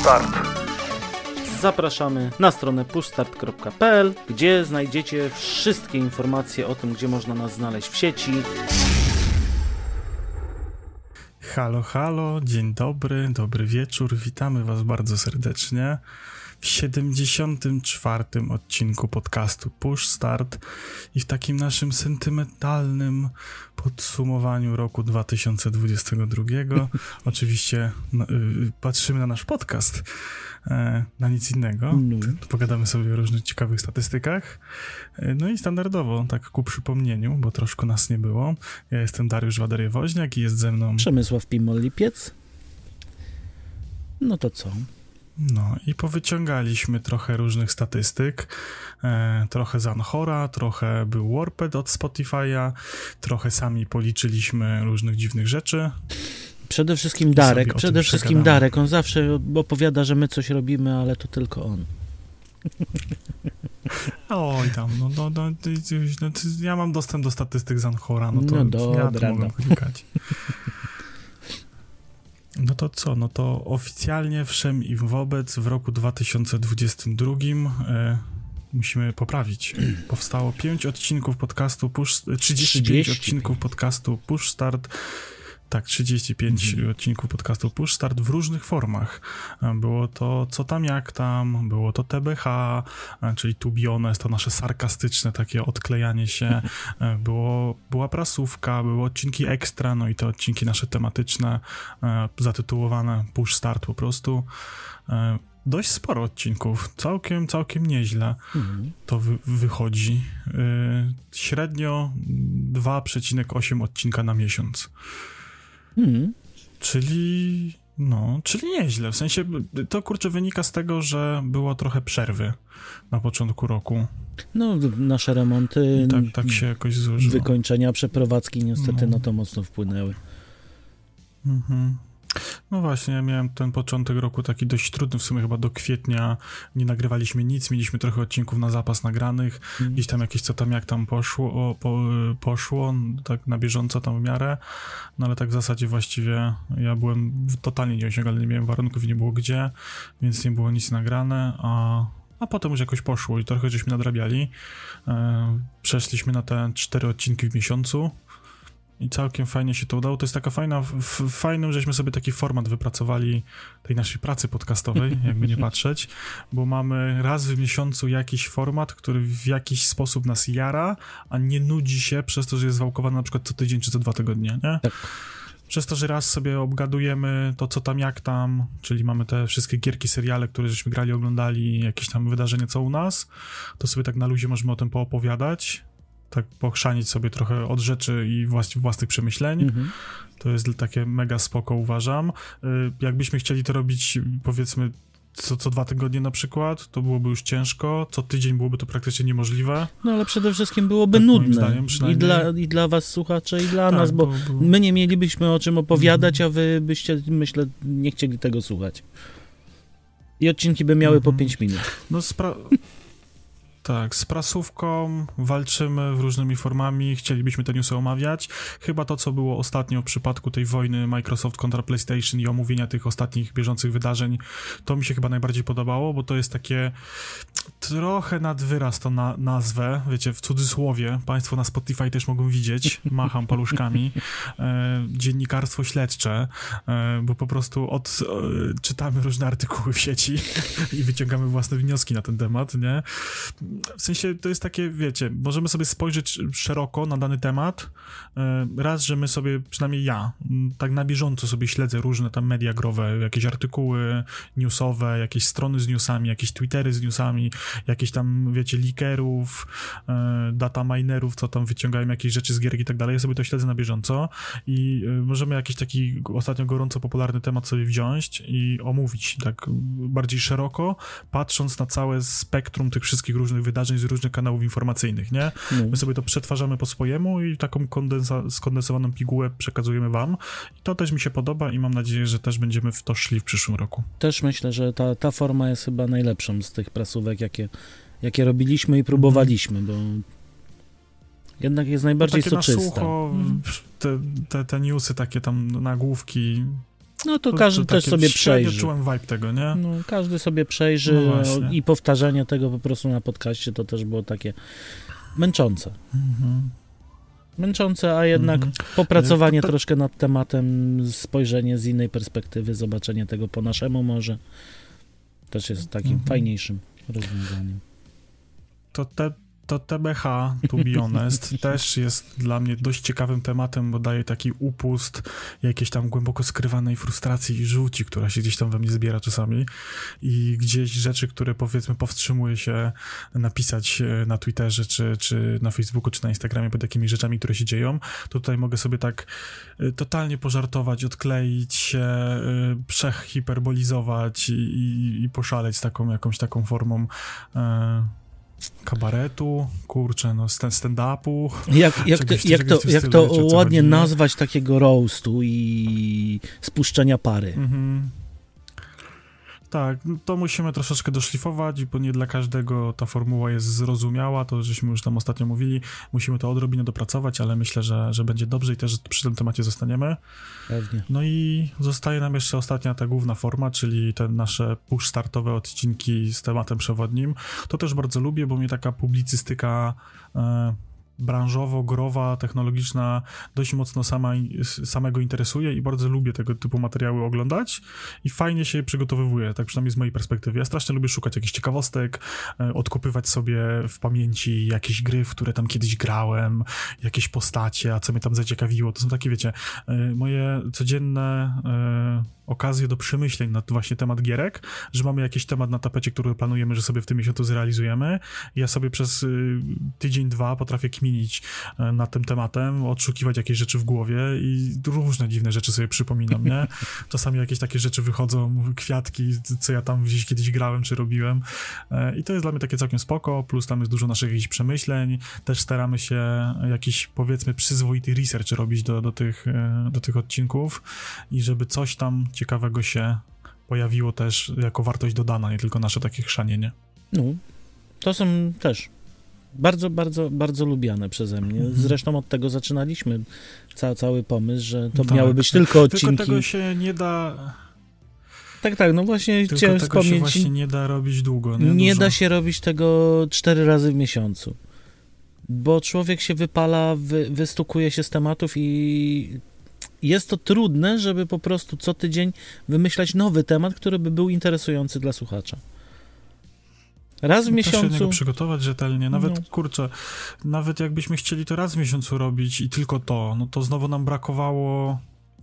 Start. Zapraszamy na stronę pushstart.pl, gdzie znajdziecie wszystkie informacje o tym, gdzie można nas znaleźć w sieci. Halo, halo, dzień dobry, dobry wieczór, witamy Was bardzo serdecznie w 74. odcinku podcastu Push Start i w takim naszym sentymentalnym podsumowaniu roku 2022. Oczywiście no, y, patrzymy na nasz podcast, e, na nic innego. No. Pogadamy sobie o różnych ciekawych statystykach. E, no i standardowo, tak ku przypomnieniu, bo troszkę nas nie było. Ja jestem Dariusz Wadery-Woźniak i jest ze mną... Przemysław Pimol-Lipiec. No to co? No i powyciągaliśmy trochę różnych statystyk, e, trochę z Anchora, trochę był Warped od Spotify'a, trochę sami policzyliśmy różnych dziwnych rzeczy. Przede wszystkim Darek, przede wszystkim Darek, on zawsze opowiada, że my coś robimy, ale to tylko on. Oj tam, no, no, no, no, ja mam dostęp do statystyk z Anchora, no to no dobra, ja mogę no. No to co? No to oficjalnie wszem i wobec w roku 2022 e, musimy poprawić. Powstało 5 odcinków podcastu Push, 35 30. odcinków podcastu Push Start tak, 35 mhm. odcinków podcastu Push Start w różnych formach. Było to co tam, jak tam, było to TBH, czyli to be honest, to nasze sarkastyczne takie odklejanie się, było, była prasówka, były odcinki ekstra, no i te odcinki nasze tematyczne, e, zatytułowane Push Start po prostu. E, dość sporo odcinków, całkiem, całkiem nieźle mhm. to wy wychodzi. E, średnio 2,8 odcinka na miesiąc. Mhm. Czyli, no, czyli nieźle. W sensie, to kurczę wynika z tego, że było trochę przerwy na początku roku. No, nasze remonty, tak, tak się jakoś złożyło. wykończenia, przeprowadzki niestety no. na to mocno wpłynęły. Mhm. No właśnie, ja miałem ten początek roku taki dość trudny, w sumie chyba do kwietnia nie nagrywaliśmy nic, mieliśmy trochę odcinków na zapas nagranych, mm. gdzieś tam jakieś co tam jak tam poszło, o, po, poszło, tak na bieżąco tam w miarę, no ale tak w zasadzie właściwie ja byłem totalnie nieosiągalny, nie miałem warunków i nie było gdzie, więc nie było nic nagrane, a a potem już jakoś poszło i trochę żeśmy nadrabiali. E, przeszliśmy na te cztery odcinki w miesiącu, i całkiem fajnie się to udało. To jest taka fajna, fajnym, żeśmy sobie taki format wypracowali tej naszej pracy podcastowej, jakby nie patrzeć, bo mamy raz w miesiącu jakiś format, który w jakiś sposób nas jara, a nie nudzi się przez to, że jest wałkowany na przykład co tydzień czy co dwa tygodnie, nie? Tak. Przez to, że raz sobie obgadujemy to, co tam, jak tam, czyli mamy te wszystkie gierki, seriale, które żeśmy grali, oglądali, jakieś tam wydarzenia, co u nas, to sobie tak na luzie możemy o tym poopowiadać tak pochrzanić sobie trochę od rzeczy i włas własnych przemyśleń. Mhm. To jest takie mega spoko, uważam. Y, jakbyśmy chcieli to robić, powiedzmy, co, co dwa tygodnie na przykład, to byłoby już ciężko, co tydzień byłoby to praktycznie niemożliwe. No ale przede wszystkim byłoby tak, nudne. Zdaniem, I, dla, I dla was słuchacze, i dla tak, nas, bo, my nie mielibyśmy o czym opowiadać, mhm. a wy byście, myślę, nie chcieli tego słuchać. I odcinki by miały po 5 mhm. minut. No spra tak, z prasówką walczymy w różnymi formami, chcielibyśmy te newsy omawiać. Chyba to, co było ostatnio w przypadku tej wojny Microsoft kontra PlayStation i omówienia tych ostatnich bieżących wydarzeń, to mi się chyba najbardziej podobało, bo to jest takie trochę nad wyraz to na nazwę, wiecie, w cudzysłowie, państwo na Spotify też mogą widzieć, macham paluszkami, e, dziennikarstwo śledcze, e, bo po prostu od, e, czytamy różne artykuły w sieci i wyciągamy własne wnioski na ten temat, nie? W sensie to jest takie, wiecie, możemy sobie spojrzeć szeroko na dany temat. E, raz, że my sobie, przynajmniej ja, tak na bieżąco sobie śledzę różne tam media growe, jakieś artykuły newsowe, jakieś strony z newsami, jakieś twittery z newsami, jakieś tam, wiecie, leakerów, e, data minerów, co tam wyciągają jakieś rzeczy z gier i tak dalej. Ja sobie to śledzę na bieżąco i e, możemy jakiś taki ostatnio gorąco popularny temat sobie wziąć i omówić tak bardziej szeroko, patrząc na całe spektrum tych wszystkich różnych wydarzeń z różnych kanałów informacyjnych, nie? No. My sobie to przetwarzamy po swojemu i taką kondensa- skondensowaną pigułę przekazujemy wam. I to też mi się podoba i mam nadzieję, że też będziemy w to szli w przyszłym roku. Też myślę, że ta, ta forma jest chyba najlepszą z tych prasówek, jakie, jakie robiliśmy i próbowaliśmy, bo jednak jest najbardziej no, takie soczysta. Na sucho, te, te, te newsy, takie tam nagłówki, No to każdy to też sobie przejrzy. czułem vibe tego, nie? No, każdy sobie przejrzy no i powtarzanie tego po prostu na podcaście to też było takie męczące. Mhm. Męczące, a jednak mhm. popracowanie to, to... troszkę nad tematem, spojrzenie z innej perspektywy, zobaczenie tego po naszemu może też jest takim mhm. fajniejszym rozwiązaniem. To te to TBH, to be honest, też jest dla mnie dość ciekawym tematem, bo daje taki upust jakiejś tam głęboko skrywanej frustracji i żółci, która się gdzieś tam we mnie zbiera czasami. I gdzieś rzeczy, które powiedzmy powstrzymuje się napisać e, na Twitterze, czy, czy na Facebooku, czy na Instagramie pod takimi rzeczami, które się dzieją, to tutaj mogę sobie tak e, totalnie pożartować, odkleić się, e, przehiperbolizować i, i, i poszaleć z taką jakąś taką formą kabaretu, kurczę, no stand-upu. Jak, jak, to, jak to, jak to ładnie nazwać takiego roastu i spuszczenia pary. Mhm. Tak, no to musimy troszeczkę doszlifować, bo nie dla każdego ta formuła jest zrozumiała, to żeśmy już tam ostatnio mówili, musimy to odrobinę dopracować, ale myślę, że, że będzie dobrze i też przy tym temacie zostaniemy. Pewnie. No i zostaje nam jeszcze ostatnia ta główna forma, czyli te nasze push startowe odcinki z tematem przewodnim. To też bardzo lubię, bo mnie taka publicystyka... E, branżowo-growa, technologiczna dość mocno sama, samego interesuje i bardzo lubię tego typu materiały oglądać i fajnie się przygotowywuję, tak przynajmniej z mojej perspektywy. Ja strasznie lubię szukać jakichś ciekawostek, e, odkopywać sobie w pamięci jakieś gry, w które tam kiedyś grałem, jakieś postacie, a co mnie tam zaciekawiło. To są takie, wiecie, e, moje codzienne e, okazję do przemyśleń na właśnie temat gierek, że mamy jakiś temat na tapecie, który planujemy, że sobie w tym miesiącu zrealizujemy. Ja sobie przez y, tydzień, dwa potrafię kminić y, nad tym tematem, odszukiwać jakieś rzeczy w głowie i różne dziwne rzeczy sobie przypominam, nie? Czasami jakieś takie rzeczy wychodzą, kwiatki, co ja tam gdzieś kiedyś grałem, czy robiłem. Y, I to jest dla mnie takie całkiem spoko, plus tam jest dużo naszych jakichś przemyśleń. Też staramy się jakiś, powiedzmy, przyzwoity research robić do, do, tych, do tych odcinków i żeby coś tam ciekawego się pojawiło też jako wartość dodana, nie tylko nasze takie chrzanienie. No, to są też bardzo, bardzo, bardzo lubiane przeze mnie. Mhm. Zresztą od tego zaczynaliśmy ca cały pomysł, że to tak. miały być tylko odcinki. Tylko tego się nie da... Tak, tak, no właśnie Tylko chciałem tego wspomnieć. Się właśnie nie da robić długo. Nie, nie da się robić tego cztery razy w miesiącu. Bo człowiek się wypala, wy, wystukuje się z tematów i jest to trudne, żeby po prostu co tydzień wymyślać nowy temat, który by był interesujący dla słuchacza. Raz w miesiącu. Trzeba się przygotować rzetelnie. Nawet, no. kurczę, nawet jakbyśmy chcieli to raz w miesiącu robić i tylko to, no to znowu nam brakowało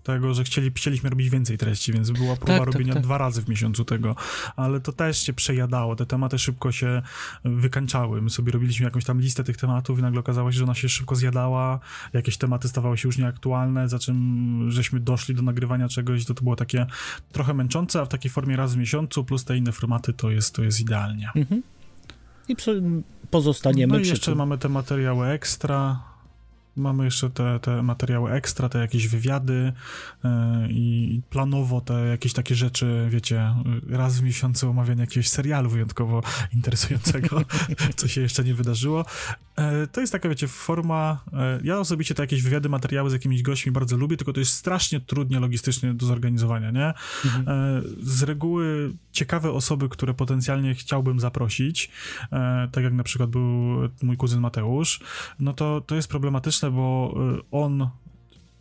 tego, że chcieli, chcieliśmy robić więcej treści, więc była próba tak, tak robienia tak, tak. dwa razy w miesiącu tego, ale to też się przejadało, te tematy szybko się wykańczały. My sobie robiliśmy jakąś tam listę tych tematów i nagle okazało się, że ona się szybko zjadała, jakieś tematy stawały się już nieaktualne, za czym żeśmy doszli do nagrywania czegoś, to to było takie trochę męczące, a w takiej formie raz w miesiącu plus te inne formaty to jest, to jest idealnie. Mhm. I pozostaniemy no i jeszcze tym. mamy te materiały ekstra, Mamy jeszcze te, te materiały ekstra, te jakieś wywiady yy, i planowo te jakieś takie rzeczy, wiecie, raz w miesiącu omawianie jakiegoś serialu wyjątkowo interesującego, co się jeszcze nie wydarzyło. Yy, to jest taka, wiecie, forma, yy, ja osobiście te jakieś wywiady, materiały z jakimiś gośćmi bardzo lubię, tylko to jest strasznie trudnie logistycznie do zorganizowania, nie? Mhm. z reguły ciekawe osoby, które potencjalnie chciałbym zaprosić, tak jak na przykład był mój kuzyn Mateusz, no to to jest problematyczne bo on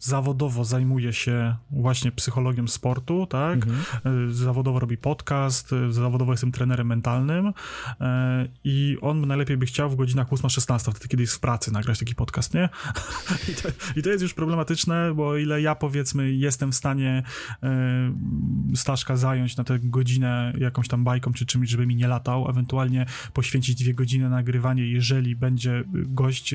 zawodowo zajmuje się właśnie psychologią sportu, tak? Mhm. Y, zawodowo robi podcast, y, zawodowo jestem trenerem mentalnym i on najlepiej by chciał w godzinach 8-16, wtedy kiedy jest w pracy, nagrać taki podcast, nie? I to, I to, jest już problematyczne, bo ile ja powiedzmy jestem w stanie Staszka zająć na tę godzinę jakąś tam bajką czy czymś, żeby mi nie latał, ewentualnie poświęcić dwie godziny na nagrywanie, jeżeli będzie gość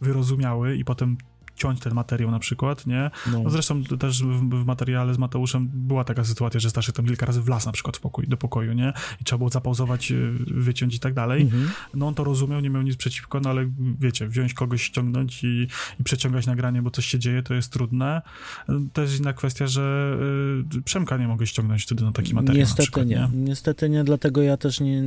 wyrozumiały i potem ciąć ten materiał na przykład, nie? No. no zresztą też w, w, materiale z Mateuszem była taka sytuacja, że Staszek tam kilka razy wlazł na przykład pokój, do pokoju, nie? I trzeba było zapauzować, y, wyciąć i tak dalej. Mhm. No on to rozumiał, nie miał nic przeciwko, no ale wiecie, wziąć kogoś, ściągnąć i, i przeciągać nagranie, bo coś się dzieje, to jest trudne. Jest inna kwestia, że y, Przemka nie mogę ściągnąć wtedy na taki materiał Niestety przykład, nie. nie. Niestety nie, dlatego ja też nie,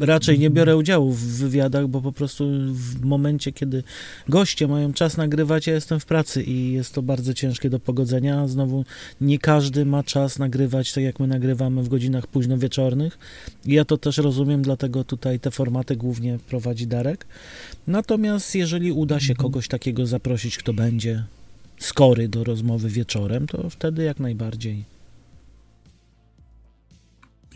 raczej nie biorę udziału w wywiadach, bo po prostu w momencie, kiedy goście mają czas nagrywać, ja jestem jestem w pracy i jest to bardzo ciężkie do pogodzenia. Znowu nie każdy ma czas nagrywać tak jak my nagrywamy w godzinach późno wieczornych. Ja to też rozumiem, dlatego tutaj te formaty głównie prowadzi Darek. Natomiast jeżeli uda się mhm. kogoś takiego zaprosić, kto będzie skory do rozmowy wieczorem, to wtedy jak najbardziej.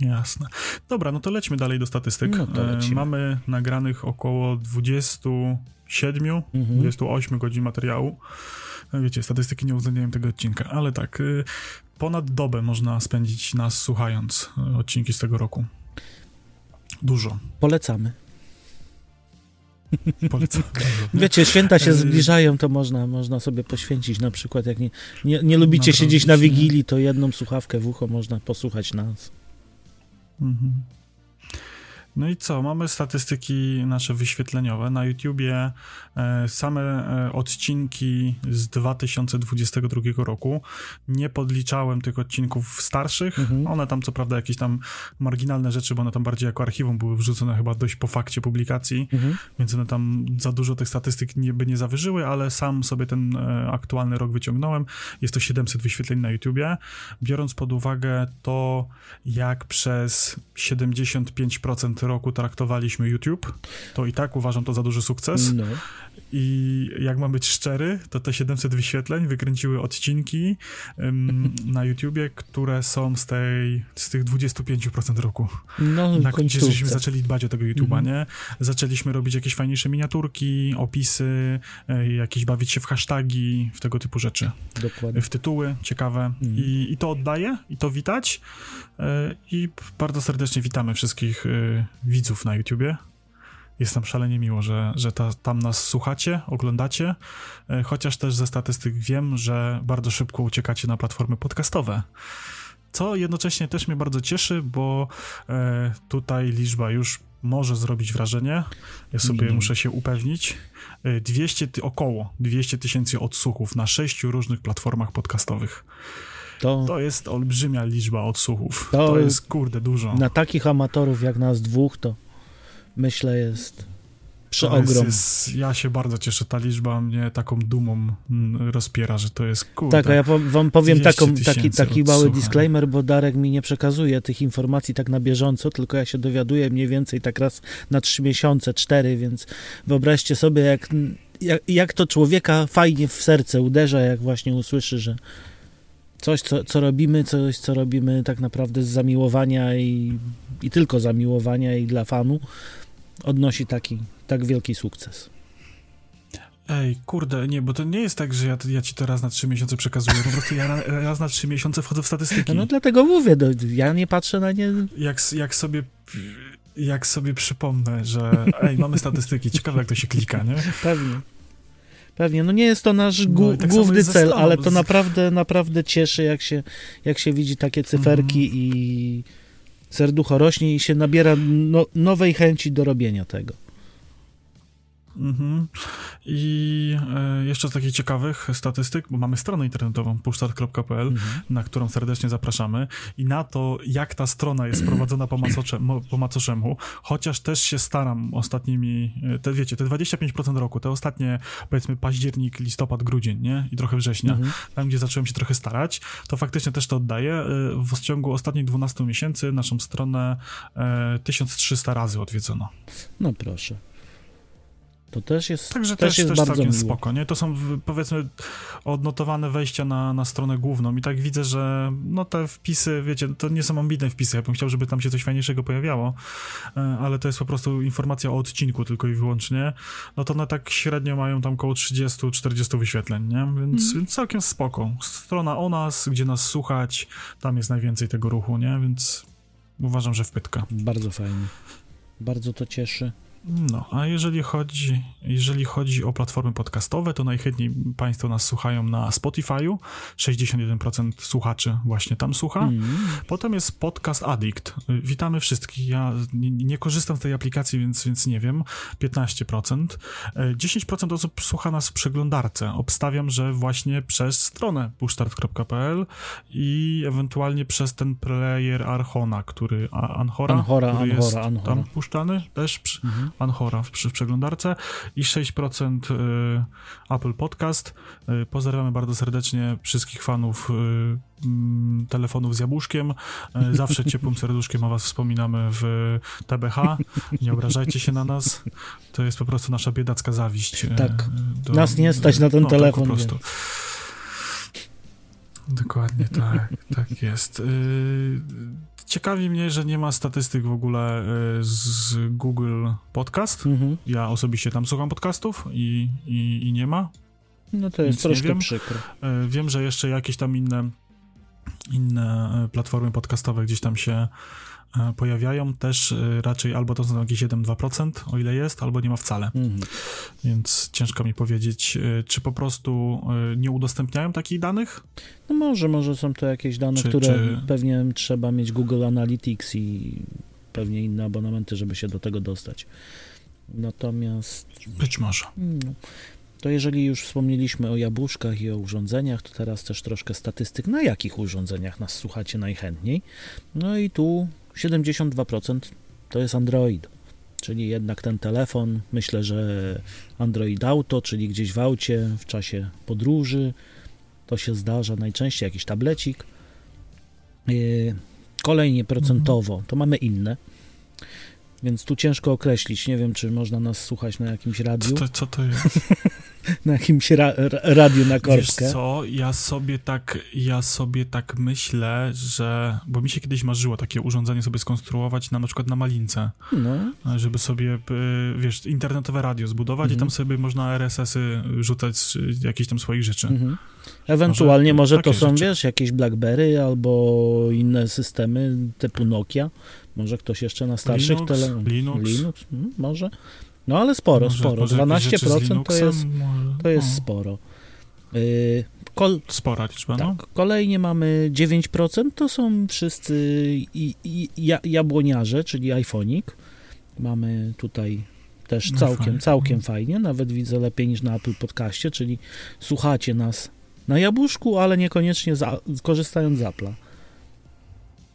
Jasne. Dobra, no to lećmy dalej do statystyk. No e, Mamy nagranych około 27, mhm. 28 godzin materiału. E, wiecie, statystyki nie uwzględniają tego odcinka, ale tak, e, ponad dobę można spędzić nas słuchając odcinki z tego roku. Dużo. Polecamy. Polecam. Wiecie, święta się zbliżają, to można, można sobie poświęcić na przykład, jak nie, nie, nie lubicie siedzieć na Wigilii, to jedną słuchawkę w ucho można posłuchać nas. Mhm. No i co? Mamy statystyki nasze wyświetleniowe. Na YouTubie e, same e, odcinki z 2022 roku. Nie podliczałem tych odcinków starszych. Mhm. One tam, co prawda, jakieś tam marginalne rzeczy, bo one tam bardziej jako archiwum były wrzucone chyba dość po fakcie publikacji, mhm. więc one tam za dużo tych statystyk nie, by nie zawyżyły, ale sam sobie ten e, aktualny rok wyciągnąłem. Jest to 700 wyświetleń na YouTubie. Biorąc pod uwagę to, jak przez 75% roku traktowaliśmy YouTube, to i tak uważam to za duży sukces. No. I jak mam być szczery, to te 700 wyświetleń wykręciły odcinki um, na YouTubie, które są z tej, z tych 25% roku. No, na gdzie żeśmy zaczęli dbać o tego YouTube'a, mhm. nie? Zaczęliśmy robić jakieś fajniejsze miniaturki, opisy, e, jakieś bawić się w hasztagi, w tego typu rzeczy. Dokładnie. W tytuły ciekawe. Mhm. I, I to oddaję, i to widać. E, I bardzo serdecznie witamy wszystkich e, widzów na YouTubie. Jest nam szalenie miło, że, że ta, tam nas słuchacie, oglądacie, e, chociaż też ze statystyk wiem, że bardzo szybko uciekacie na platformy podcastowe. Co jednocześnie też mnie bardzo cieszy, bo e, tutaj liczba już może zrobić wrażenie. Ja sobie mm. muszę się upewnić. 200, około 200 tysięcy odsłuchów na sześciu różnych platformach podcastowych. To, to jest olbrzymia liczba odsłuchów. To, to jest, kurde, dużo. Na takich amatorów jak nas dwóch, to myślę jest przeogrom. Jest, ja się bardzo cieszę, ta liczba mnie taką dumą mm, rozpiera, że to jest kurde. Tak, a ja wam powiem taką, taki, taki mały disclaimer, bo Darek mi nie przekazuje tych informacji tak na bieżąco, tylko ja się dowiaduję mniej więcej tak raz na trzy miesiące, cztery, więc wyobraźcie sobie, jak, jak, jak to człowieka fajnie w serce uderza, jak właśnie usłyszy, że coś, co, co robimy, coś, co robimy tak naprawdę z zamiłowania i, i tylko zamiłowania i dla fanu, odnosi taki, tak wielki sukces. Ej, kurde, nie, bo to nie jest tak, że ja, ja ci to raz na trzy miesiące przekazuję, po prostu ja raz na trzy miesiące wchodzę w statystyki. No, dlatego mówię, no, ja nie patrzę na nie... Jak, jak sobie jak sobie przypomnę, że ej, mamy statystyki, ciekawe jak to się klika, nie? Pewnie. Pewnie, no nie jest to nasz no, tak główny cel, ale to naprawdę, naprawdę cieszy, jak się, jak się widzi takie cyferki mm. i serducho rośnie i się nabiera no, nowej chęci do robienia tego. Mhm. I e, jeszcze z takich ciekawych statystyk, bo mamy stronę internetową pushstart.pl, mhm. na którą serdecznie zapraszamy i na to, jak ta strona jest prowadzona po, macoczemu, po macoszemu, chociaż też się staram ostatnimi, e, te wiecie, te 25% roku, te ostatnie, powiedzmy październik, listopad, grudzień, nie? I trochę września, mhm. tam gdzie zacząłem się trochę starać, to faktycznie też to oddaję. E, w ciągu ostatnich 12 miesięcy naszą stronę 1300 razy odwiedzono. No proszę. To też jest, Także też, też jest też bardzo całkiem miło. spoko, nie? To są powiedzmy odnotowane wejścia na, na stronę główną i tak widzę, że no te wpisy, wiecie, to nie są ambitne wpisy, ja bym chciał, żeby tam się coś fajniejszego pojawiało, e, ale to jest po prostu informacja o odcinku tylko i wyłącznie, no to one tak średnio mają tam około 30-40 wyświetleń, nie? Więc, mm. całkiem spoko. Strona o nas, gdzie nas słuchać, tam jest najwięcej tego ruchu, nie? Więc uważam, że wpytka. Bardzo fajnie. Bardzo to cieszy. No, a jeżeli chodzi, jeżeli chodzi o platformy podcastowe, to najchętniej Państwo nas słuchają na Spotify'u. 61% słuchaczy właśnie tam słucha. Mm. Potem jest Podcast Addict. Witamy wszystkich. Ja nie, nie, korzystam z tej aplikacji, więc, więc nie wiem. 15%. 10% osób słucha nas w przeglądarce. Obstawiam, że właśnie przez stronę pushstart.pl i ewentualnie przez ten player Archona, który Anhora, Anhora, który Anhora, jest Anhora. tam puszczany też. Przy, mm Anchora w, przy przeglądarce i 6% y, Apple Podcast. Y, pozdrawiamy bardzo serdecznie wszystkich fanów y, mm, telefonów z jabłuszkiem. Zawsze ciepłym serduszkiem o was wspominamy w TBH. Nie obrażajcie się na nas. To jest po prostu nasza biedacka zawiść. Tak. Do, nas nie stać na ten no, telefon. Tak po prostu. Dokładnie tak, tak jest. Ciekawi mnie, że nie ma statystyk w ogóle y, z Google Podcast. Mhm. Ja osobiście tam słucham podcastów i, i, i nie ma. No to jest Nic troszkę wiem. przykro. Y, wiem, że jeszcze jakieś tam inne inne y, platformy podcastowe gdzieś tam się pojawiają, też e, raczej albo to są jakieś 1-2%, o ile jest, albo nie ma wcale. Mhm. Więc ciężko mi powiedzieć, e, czy po prostu nie udostępniają takich danych? No może, może są to jakieś dane, czy, które czy... pewnie trzeba mieć Google Analytics i pewnie inne abonamenty, żeby się do tego dostać. Natomiast... Być może. No, to jeżeli już wspomnieliśmy o jabłuszkach i o urządzeniach, to teraz też troszkę statystyk, na jakich urządzeniach nas słuchacie najchętniej. No i tu 72% to jest Android. Czyli jednak ten telefon, myślę, że Android Auto, czyli gdzieś w aucie, w czasie podróży, to się zdarza najczęściej, jakiś tablecik. Yy, kolejnie procentowo, to mamy inne, więc tu ciężko określić. Nie wiem, czy można nas słuchać na jakimś radiu. Co to, co to jest? na jakimś ra radiu na korbkę. Wiesz co, ja sobie tak, ja sobie tak myślę, że, bo mi się kiedyś marzyło takie urządzenie sobie skonstruować na, na przykład na malince, no. żeby sobie, y, wiesz, internetowe radio zbudować mhm. i tam sobie można RSS-y rzucać jakieś tam swoich rzeczy. Mhm. Ewentualnie może, może to są, rzeczy. wiesz, jakieś BlackBerry albo inne systemy typu Nokia. Może ktoś jeszcze na starszych tele... Linux. Linux? Hmm, może. No ale sporo, może, sporo. Może 12% to jest, to jest sporo. Yy, kol... Spora liczba, no. tak, no. Kolejnie mamy 9%, to są wszyscy i, i, jabłoniarze, czyli iPhonik. Mamy tutaj też całkiem, całkiem fajnie, nawet widzę lepiej niż na Apple Podcaście, czyli słuchacie nas na jabłuszku, ale niekoniecznie za, korzystając z Apple'a.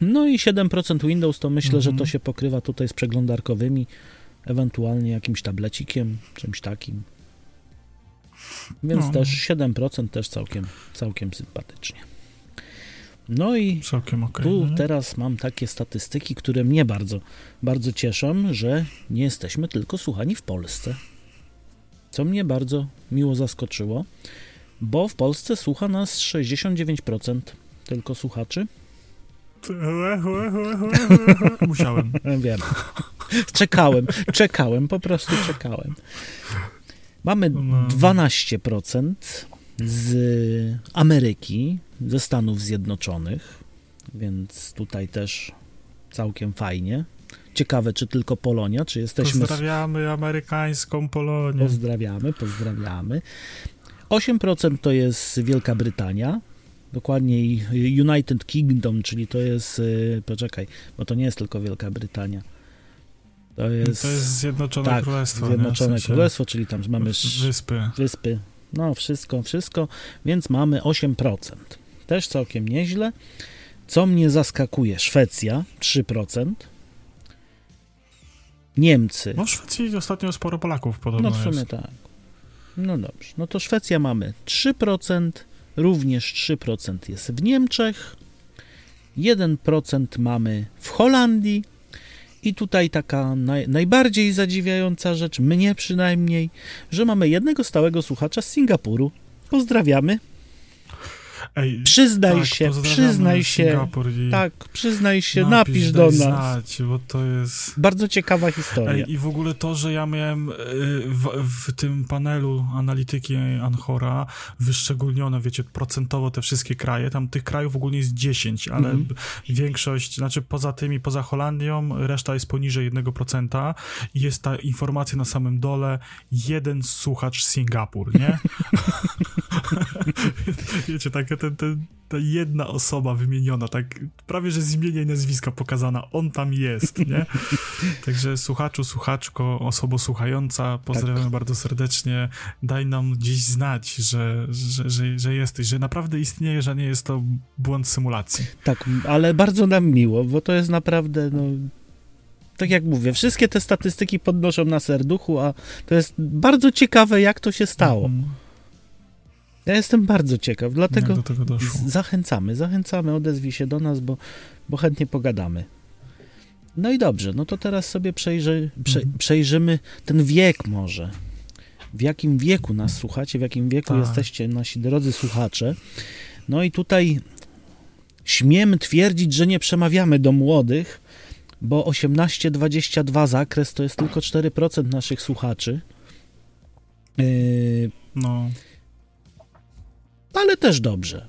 No i 7% Windows to myślę, mhm. że to mhm. się pokrywa tutaj z przeglądarkowymi, ewentualnie jakimś tablecikiem, czymś takim. Więc no. też 7% też całkiem, całkiem sympatycznie. No i okay, tu no. teraz mam takie statystyki, które mnie bardzo, bardzo cieszą, że nie jesteśmy tylko słuchani w Polsce. Co mnie bardzo miło zaskoczyło, bo w Polsce słucha nas 69% tylko słuchaczy, Musiałem. Wiem. Czekałem, czekałem, po prostu czekałem. Mamy 12% no. z Ameryki, ze Stanów Zjednoczonych, więc tutaj też całkiem fajnie. Ciekawe, czy tylko Polonia, czy jesteśmy... Pozdrawiamy amerykańską Polonię. Pozdrawiamy, pozdrawiamy. 8% to jest Wielka Brytania, dokładniej United Kingdom, czyli to jest, y, poczekaj, bo to nie jest tylko Wielka Brytania. To jest, to jest Zjednoczone tak, Królestwo. Zjednoczone w sensie Królestwo, czyli tam mamy wyspy. wyspy. No, wszystko, wszystko, więc mamy 8%. Też całkiem nieźle. Co mnie zaskakuje, Szwecja 3%. Niemcy. No w Szwecji ostatnio sporo Polaków podobno No w sumie jest. tak. No dobrze. No to Szwecja mamy 3%, również 3% jest w Niemczech, 1% mamy w Holandii i tutaj taka naj, najbardziej zadziwiająca rzecz, mnie przynajmniej, że mamy jednego stałego słuchacza z Singapuru. Pozdrawiamy. Ej, przyznaj tak, się, przyznaj się. Tak, przyznaj się, napisz, napisz do nas. Znać, bo to jest... Bardzo ciekawa historia. Ej, I w ogóle to, że ja miałem y, w, w, tym panelu analityki Anchora wyszczególnione, wiecie, procentowo te wszystkie kraje, tam tych krajów ogólnie jest 10, ale mm -hmm. większość, znaczy poza tymi, poza Holandią, reszta jest poniżej 1% i jest ta informacja na samym dole, jeden słuchacz Singapur, nie? wiecie, takie ten, ten, ta jedna osoba wymieniona, tak prawie, że z imienia i nazwiska pokazana, on tam jest, nie? Także słuchaczu, słuchaczko, osobo słuchająca, pozdrawiam tak. bardzo serdecznie, daj nam gdzieś znać, że, że, że, że jesteś, że naprawdę istnieje, że nie jest to błąd symulacji. Tak, ale bardzo nam miło, bo to jest naprawdę, no tak jak mówię, wszystkie te statystyki podnoszą na serduchu, a to jest bardzo ciekawe, jak to się stało. Mm. Ja jestem bardzo ciekaw, dlatego zachęcamy, zachęcamy, odezwij się do nas, bo, bo chętnie pogadamy. No i dobrze, no to teraz sobie przejrzy, prze, mhm. przejrzymy ten wiek może. W jakim wieku nas słuchacie, w jakim wieku tak. jesteście nasi drodzy słuchacze. No i tutaj śmiem twierdzić, że nie przemawiamy do młodych, bo 18-22 zakres to jest tylko 4% naszych słuchaczy. Yy, no. Ale też dobrze.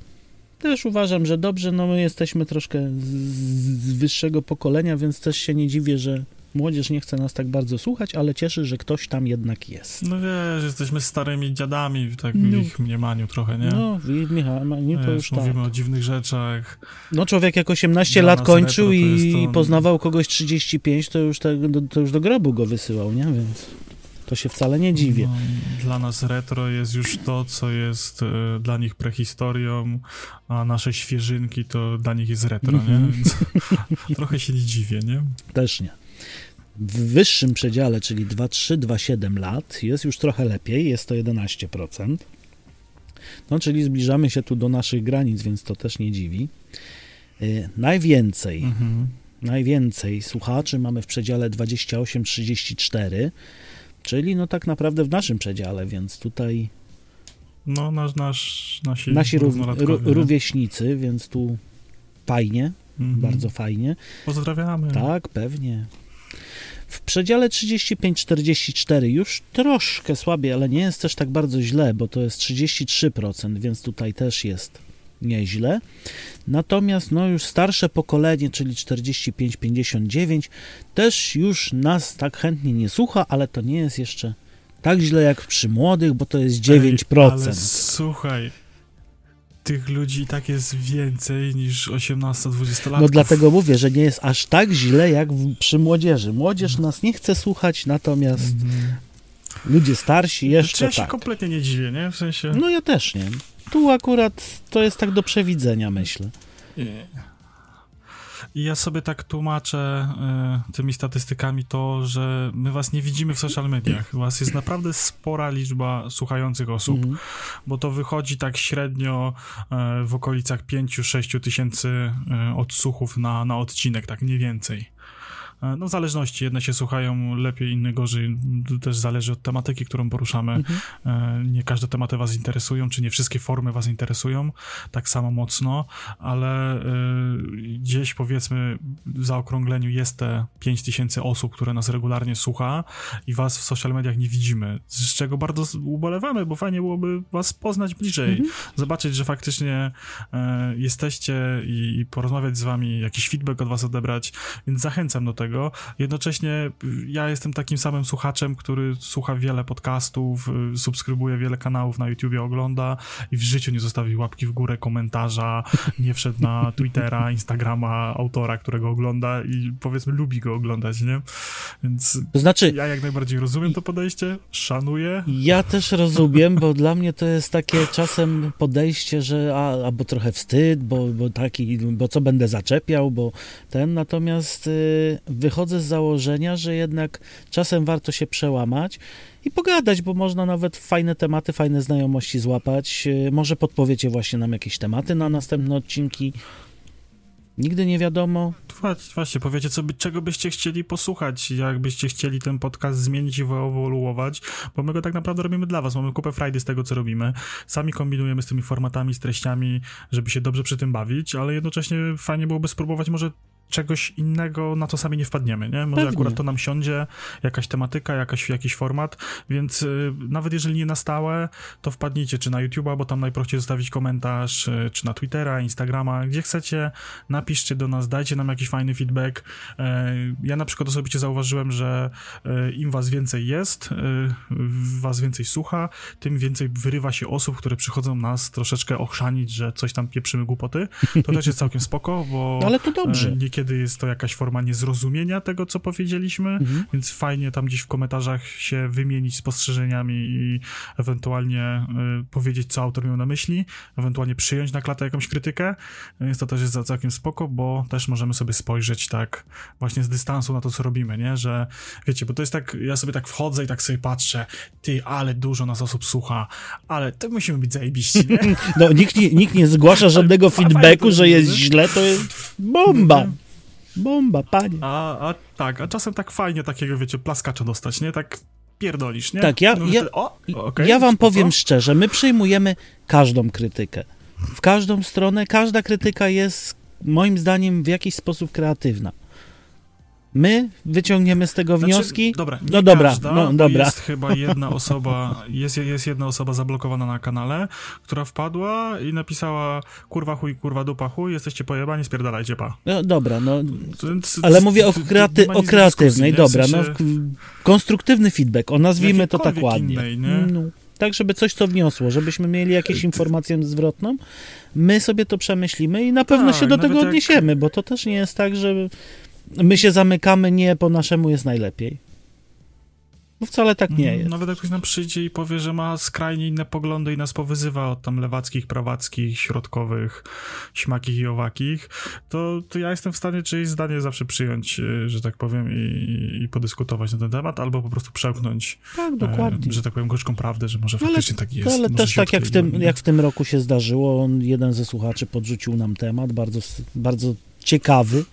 Też uważam, że dobrze. No my jesteśmy troszkę z, wyższego pokolenia, więc też się nie dziwię, że młodzież nie chce nas tak bardzo słuchać, ale cieszy, że ktoś tam jednak jest. No wiesz, jesteśmy starymi dziadami tak no. w ich mniemaniu trochę, nie? No, w mniemaniu to już mówimy tak. o dziwnych rzeczach. No człowiek jak 18 Dla lat kończył i poznawał kogoś 35, to już, te, to już do grobu go wysyłał, nie? Więc... To się wcale nie dziwię. No, dla nas retro jest już to, co jest e, dla nich prehistorią, a nasze świeżynki to dla nich jest retro, nie? Mhm. Więc trochę się nie dziwię, nie? Też nie. W wyższym przedziale, czyli 2-3-2-7 lat, jest już trochę lepiej, jest to 11%. No, czyli zbliżamy się tu do naszych granic, więc to też nie dziwi. Yy, najwięcej, mhm. najwięcej słuchaczy mamy w przedziale 28-34, czyli no tak naprawdę w naszym przedziale, więc tutaj... No, nasz, nasz, nasi, nasi rów, rówieśnicy, więc tu fajnie, mhm. bardzo fajnie. Pozdrawiamy. Tak, pewnie. W przedziale 35-44 już troszkę słabiej, ale nie jest też tak bardzo źle, bo to jest 33%, więc tutaj też jest nieźle. Natomiast no już starsze pokolenie, czyli 45-59, też już nas tak chętnie nie słucha, ale to nie jest jeszcze tak źle jak przy młodych, bo to jest 9%. Ej, ale słuchaj, tych ludzi tak jest więcej niż 18-20 lat. No dlatego mówię, że nie jest aż tak źle jak przy młodzieży. Młodzież nas nie chce słuchać, natomiast mm. ludzie starsi jeszcze znaczy, ja się tak. kompletnie nie dziwię, nie? W sensie... No ja też nie. Tu akurat to jest tak do przewidzenia, myślę. Ja sobie tak tłumaczę y, tymi statystykami to, że my was nie widzimy w social mediach. Was jest naprawdę spora liczba słuchających osób, mm -hmm. bo to wychodzi tak średnio y, w okolicach 5-6 tysięcy y, odsłuchów na, na odcinek, tak mniej więcej. E, no w zależności, jedne się słuchają lepiej, inne gorzej, też zależy od tematyki, którą poruszamy. Mhm. E, nie każde tematy was interesują, czy nie wszystkie formy was interesują tak samo mocno, ale e, gdzieś powiedzmy w zaokrągleniu jest te 5000 osób, które nas regularnie słucha i was w social mediach nie widzimy, z czego bardzo ubolewamy, bo fajnie byłoby was poznać bliżej, mhm. zobaczyć, że faktycznie jesteście i porozmawiać z wami, jakiś feedback od was odebrać, więc zachęcam do tego, tego. Jednocześnie y, ja jestem takim samym słuchaczem, który słucha wiele podcastów, y, subskrybuje wiele kanałów na YouTubie, ogląda i w życiu nie zostawił łapki w górę, komentarza, nie wszedł na Twittera, Instagrama autora, którego ogląda i powiedzmy lubi go oglądać, nie? Więc to znaczy, ja jak najbardziej rozumiem to podejście, szanuję. Ja też rozumiem, bo dla mnie to jest takie czasem podejście, że a, albo trochę wstyd, bo, bo taki, bo co będę zaczepiał, bo ten, natomiast y, wychodzę z założenia, że jednak czasem warto się przełamać i pogadać, bo można nawet fajne tematy, fajne znajomości złapać. E, może podpowiecie właśnie nam jakieś tematy na następne odcinki. Nigdy nie wiadomo. Właśnie, powiecie, co by, czego byście chcieli posłuchać, jakbyście chcieli ten podcast zmienić i wyewoluować, bo my go tak naprawdę robimy dla was. Mamy kupę frajdy z tego, co robimy. Sami kombinujemy z tymi formatami, z treściami, żeby się dobrze przy tym bawić, ale jednocześnie fajnie byłoby spróbować może czegoś innego, na to sami nie wpadniemy, nie? Może Pewnie. akurat to nam siądzie, jakaś tematyka, jakaś, jakiś format, więc y, nawet jeżeli nie na stałe, to wpadnijcie czy na YouTube'a, bo tam najprościej zostawić komentarz, y, czy na Twittera, Instagrama, gdzie chcecie, napiszcie do nas, dajcie nam jakiś fajny feedback. Y, ja na przykład osobiście zauważyłem, że im was więcej jest, was więcej słucha, tym więcej wyrywa się osób, które przychodzą nas troszeczkę ochrzanić, że coś tam pieprzymy głupoty. To też jest całkiem spoko, bo ale to dobrze. Y, niekiedy jest to jakaś forma niezrozumienia tego, co powiedzieliśmy, mhm. więc fajnie tam gdzieś w komentarzach się wymienić spostrzeżeniami i ewentualnie y, powiedzieć, co autor miał na myśli, ewentualnie przyjąć na klatę jakąś krytykę, więc to też jest całkiem spoko, bo też możemy sobie spojrzeć tak właśnie z dystansu na to, co robimy, nie, że wiecie, bo to jest tak, ja sobie tak wchodzę i tak sobie patrzę, ty, ale dużo nas osób słucha, ale to musimy być zajebiści, nie? No, nikt nikt nie zgłasza żadnego feedbacku, że jest źle, to jest bomba. Bomba, panie. A, a tak, a czasem tak fajnie takiego, wiecie, plaskacza dostać, nie? Tak pierdolisz, nie? Tak, ja, no, ja, o, okay, ja wam powiem szczerze, my przyjmujemy każdą krytykę. W każdą stronę, każda krytyka jest moim zdaniem w jakiś sposób kreatywna. My wyciągniemy z tego znaczy, wnioski. Dobra, no dobra, każda, no dobra. Jest chyba jedna osoba, jest, jest jedna osoba zablokowana na kanale, która wpadła i napisała kurwa chuj, kurwa dupa chuj, jesteście pojebani, spierdalajcie pa. No dobra, no. Ale mówię o, kreaty o kreatywnej, dobra, no. Konstruktywny feedback, o nazwijmy to tak ładnie. Innej, no, tak, żeby coś co wniosło, żebyśmy mieli jakąś informację zwrotną. My sobie to przemyślimy i na pewno tak, się do tego odniesiemy, jak... bo to też nie jest tak, że my się zamykamy, nie po naszemu jest najlepiej. No wcale tak nie mm, jest. Nawet jak ktoś nam przyjdzie i powie, że ma skrajnie inne poglądy i nas powyzywa od tam lewackich, prawackich, środkowych, śmakich i owakich, to, to ja jestem w stanie czyjeś zdanie zawsze przyjąć, e, że tak powiem, i, i podyskutować na ten temat, albo po prostu przełknąć, tak, dokładnie. E, że tak powiem, gorzką prawdę, że może faktycznie tak jest. Ale też tak jak w, tym, jak w tym roku się zdarzyło, on, jeden ze słuchaczy podrzucił nam temat, bardzo, bardzo ciekawy,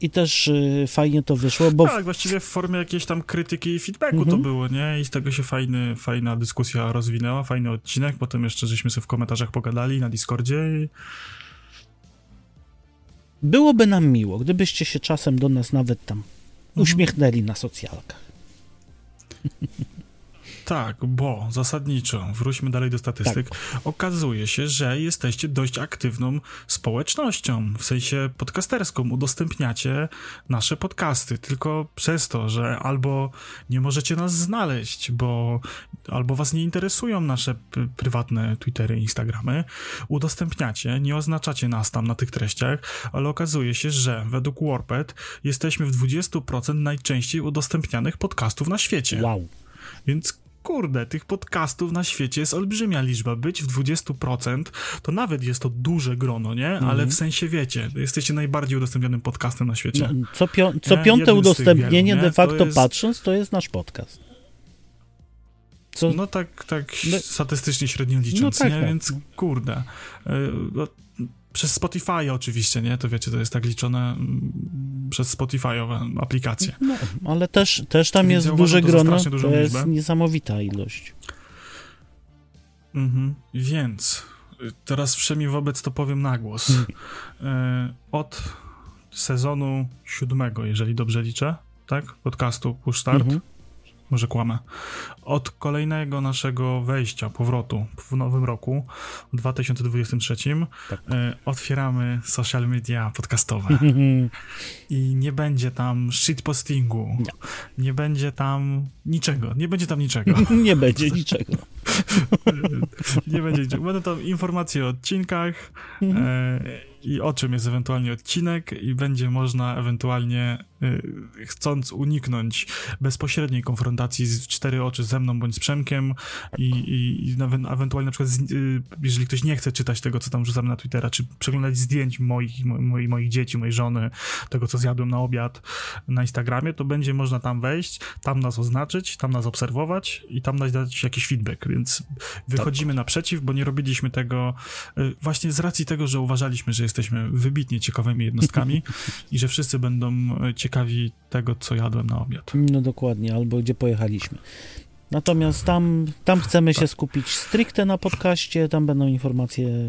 i też y, fajnie to wyszło, bo... Tak, właściwie w formie jakiejś tam krytyki i feedbacku mhm. to było, nie? I z tego się fajny, fajna dyskusja rozwinęła, fajny odcinek, potem jeszcze żeśmy sobie w komentarzach pogadali na Discordzie i... Byłoby nam miło, gdybyście się czasem do nas nawet tam mhm. uśmiechnęli na socjalkach. Tak, bo zasadniczo, wróćmy dalej do statystyk, tak. okazuje się, że jesteście dość aktywną społecznością, w sensie podcasterską. Udostępniacie nasze podcasty, tylko przez to, że albo nie możecie nas znaleźć, bo albo was nie interesują nasze prywatne Twittery, Instagramy, udostępniacie, nie oznaczacie nas tam na tych treściach, ale okazuje się, że według Warped jesteśmy w 20% najczęściej udostępnianych podcastów na świecie. Wow. Więc kurde, tych podcastów na świecie jest olbrzymia liczba. Być w 20% to nawet jest to duże grono, nie? Ale mhm. w sensie wiecie, jesteście najbardziej udostępnionym podcastem na świecie. No, co, co piąte udostępnienie wielu, de facto to jest... patrząc, to jest nasz podcast. Co? No tak, tak no, statystycznie średnio licząc, no tak, nie? Tak. Więc kurde. Przez Spotify oczywiście, nie? To wiecie, to jest tak liczone mm, przez Spotify'owe aplikacje. No, ale też, też tam Więc jest ja duże grono, to, to jest niesamowita ilość. Mhm. Więc y, teraz wszemi wobec to powiem na głos. Hmm. Y, od sezonu siódmego, jeżeli dobrze liczę, tak? Podcastu Push Start. Mhm może kłamę, od kolejnego naszego wejścia, powrotu w nowym roku, w 2023, tak. y, otwieramy social media podcastowe. I nie będzie tam shitpostingu, nie. nie będzie tam niczego, nie będzie tam niczego. nie będzie niczego. nie będzie niczego. Będą tam informacje o odcinkach, y, i o czym jest ewentualnie odcinek i będzie można ewentualnie y, chcąc uniknąć bezpośredniej konfrontacji z cztery oczy ze mną bądź z Przemkiem i, i, i ewentualnie na przykład z, y, jeżeli ktoś nie chce czytać tego, co tam rzucamy na Twittera, czy przeglądać zdjęć moich, moich, moich dzieci, mojej żony, tego, co zjadłem na obiad na Instagramie, to będzie można tam wejść, tam nas oznaczyć, tam nas obserwować i tam dać jakiś feedback, więc wychodzimy tak. naprzeciw, bo nie robiliśmy tego y, właśnie z racji tego, że uważaliśmy, że jest jesteśmy wybitnie ciekawymi jednostkami i że wszyscy będą e, ciekawi tego, co jadłem na obiad. No dokładnie, albo gdzie pojechaliśmy. Natomiast tam, tam chcemy tak. się skupić stricte na podcaście, tam będą informacje